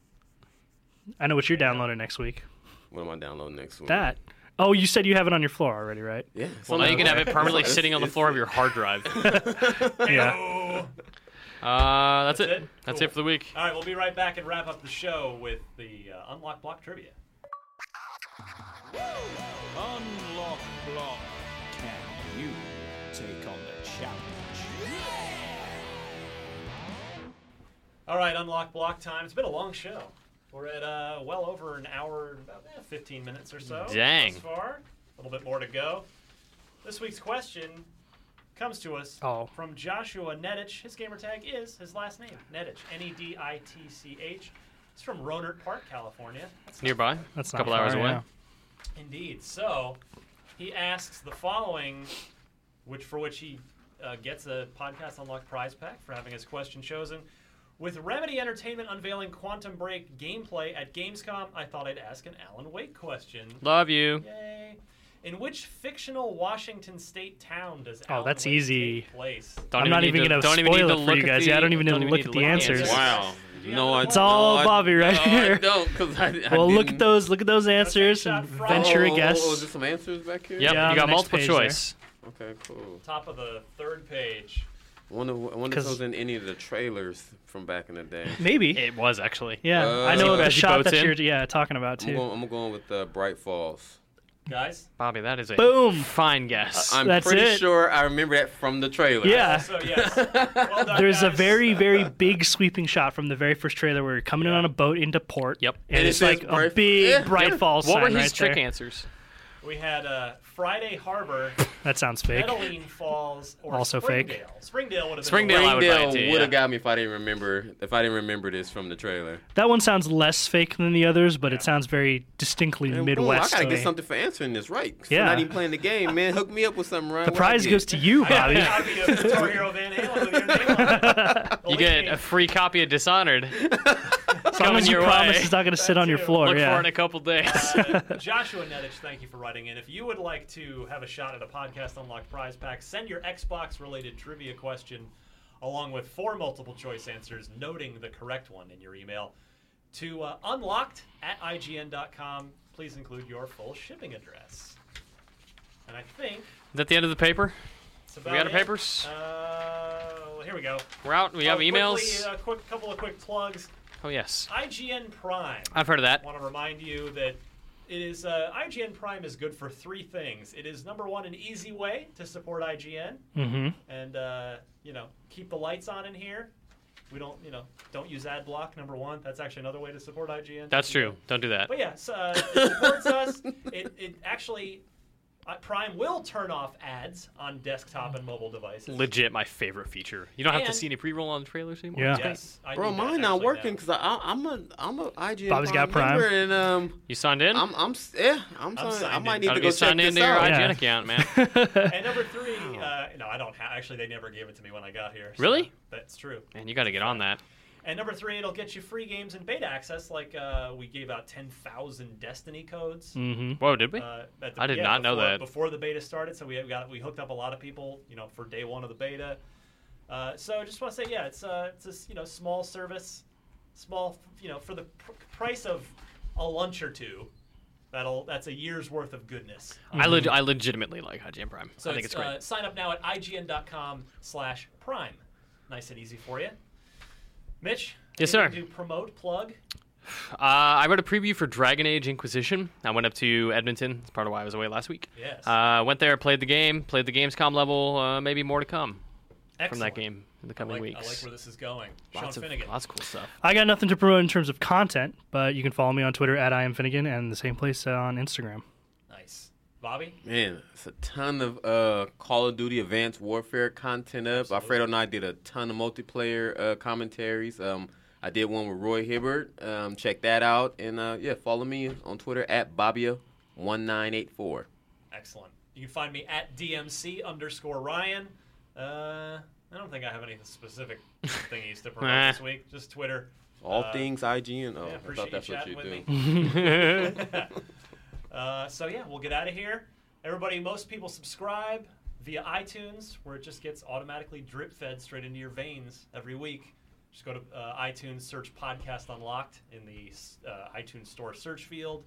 I know what you're downloading next week. What am I downloading next week? That. Oh, you said you have it on your floor already, right? Yeah. it's Well, now you can have it permanently sitting on the floor of your hard drive. Yeah. Uh, that's, That's it. it? That's Cool. it for the week. All right, we'll be right back and wrap up the show with the uh, Unlock Block trivia. Unlock block. Can you take on the challenge? All right, Unlock Block time. It's been a long show. We're at uh, well over an hour, about eh, 15 minutes or so. Dang. Thus far. A little bit more to go. This week's question comes to us Oh. from Joshua Neditch. His gamer tag is his last name, Neditch. N E D I T C H. It's from Rohnert Park, California. That's not Nearby. That's a not couple far, hours away. yeah. Indeed. So he asks the following, which for which he uh, gets a podcast unlocked prize pack for having his question chosen. With Remedy Entertainment unveiling Quantum Break gameplay at Gamescom, I thought I'd ask an Alan Wake question. Love you. Yay! In which fictional Washington state town does Oh, Alan that's Wake easy. take place? Don't I'm not need even to- gonna don't even need spoil to it for look you at guys. the- Yeah, I don't even need to look at the look answers. Wow. No, I the It's all no, I- Bobby right no, I here. don't, because I, I Well, look at didn't- those. Look at those answers shot and from- venture oh, a guess. Oh, oh, oh is there some answers back here? Yep, Yeah, on you the got next multiple page there. choice. Okay, cool. top of the third page. I wonder, I wonder if 'Cause- those in any of the trailers from back in the day. Maybe. It was actually. yeah, Uh, I know As the shot that in? you're yeah talking about I'm too. going, I'm going with uh, Bright Falls. Guys? Bobby, that is a Boom. fine guess. I'm That's pretty it. sure I remember that from the trailer. Yeah. So, yes. Well done, There's a very, very big sweeping shot from the very first trailer where you're coming in on a boat into port. Yep. And, And it it's says like a big yeah, Bright yeah. Falls what were his right trick there. answers? We had uh, Friday Harbor, That sounds fake. Medellin Falls, or Also fake. Springdale. Springdale would have been Springdale, I would buy it Springdale too, would have got me if I didn't remember if I didn't remember this from the trailer. That one sounds less fake than the others, but it sounds very distinctly And boom, Midwest. I gotta get something for answering this right. 'Cause Yeah. I'm not even playing the game, man. Hook me up with something, right? The prize goes to you, Bobby. A copy of Guitar Hero Van Halen with your name on it. You get a free copy of Dishonored. As long as you your promise way. it's not going to sit on your too. floor. Look yeah. for it in a couple days. Uh, Joshua Neditch, thank you for writing in. If you would like to have a shot at a podcast unlocked prize pack, send your Xbox related trivia question along with four multiple choice answers, noting the correct one in your email to uh, unlocked at ign.com. Please include your full shipping address. And I think Is that the end of the paper? We got our it. papers? Uh, here we go. We're out. We have Oh, emails. Quickly, a quick couple of quick plugs. Oh yes, IGN Prime. I've heard of that. want to remind you that it is uh, IGN Prime is good for three things. It is number one, an easy way to support IGN, Mm-hmm. and uh, you know keep the lights on in here. We don't, you know, don't use ad block. Number one, that's actually another way to support IGN. That's true. Don't do that. But yes, uh, it supports us. It, it actually uh, Prime will turn off ads on desktop and mobile devices. Legit, my favorite feature. You don't have to And- see any pre-roll on the trailers anymore. Yeah. Yes, I Bro, need that mine not actually working now. because I'm a I'm a IGN Bobby's got Prime member, and um You signed in? I'm I'm s- yeah I'm, I'm signed, I signed might in. need Gotta to go be check signed this into your out. Yeah. IGN account, man. And number three, uh, no, I don't. Ha- actually, they never gave it to me when I got here. so Really? That's true. man, you got to get on that. And number three, it'll get you free games and beta access. Like uh, we gave out ten thousand Destiny codes. Mm-hmm. Whoa, did we? Uh, the, I did yeah, not know that. before the beta started. So we got we hooked up a lot of people, you know, for day one of the beta. Uh, so I just want to say, yeah, it's a it's a you know small service, small you know for the pr- price of a lunch or two. That'll that's a year's worth of goodness. I, leg- I legitimately like IGN Prime. So I think it's great. Uh, sign up now at ign.com slash prime. Nice and easy for you. Mitch? Yes, sir. To promote, plug. Uh, I wrote a preview for Dragon Age Inquisition. I went up to Edmonton. It's part of why I was away last week. Yes. Uh, went there, played the game, played the Gamescom level. Uh, maybe more to come from that game in the I coming like, weeks. I like where this is going. lots Sean of Finnegan. lots of cool stuff. I got nothing to promote in terms of content, but you can follow me on Twitter at I am Finnegan and the same place on Instagram. Nice. Bobby? Man, it's a ton of uh, Call of Duty Advanced Warfare content up. Alfredo and I did a ton of multiplayer uh, commentaries. Um, I did one with Roy Hibbert. Um, check that out. And uh, yeah, follow me on Twitter at Bobbia1984. Excellent. You can find me at DMC underscore Ryan. Uh, I don't think I have any specific thingies to promote this week. Just Twitter. All Uh, things IGN. Oh, yeah, I appreciate thought that's you what you with do. me. uh, so yeah, we'll get out of here. Everybody, most people subscribe via iTunes, where it just gets automatically drip fed straight into your veins every week. Just go to uh, iTunes, search Podcast Unlocked in the uh, iTunes Store search field.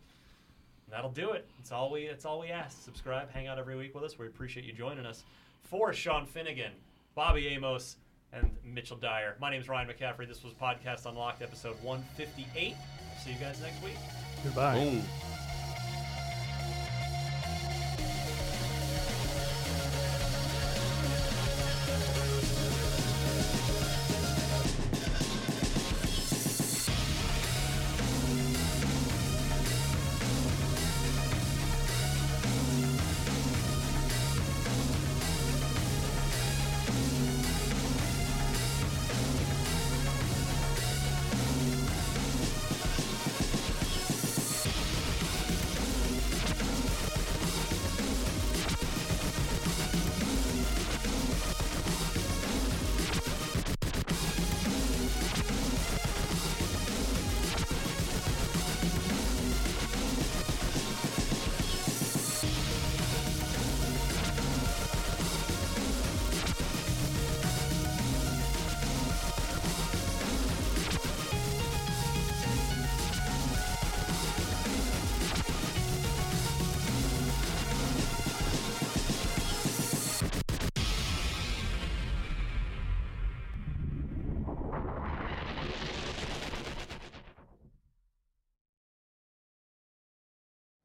And that'll do it. It's all we. It's all we ask. Subscribe, hang out every week with us. We appreciate you joining us. For Sean Finnegan, Bobby Amos, and Mitchell Dyer. My name is Ryan McCaffrey. This was Podcast Unlocked, episode 158. See you guys next week. Goodbye. Boom.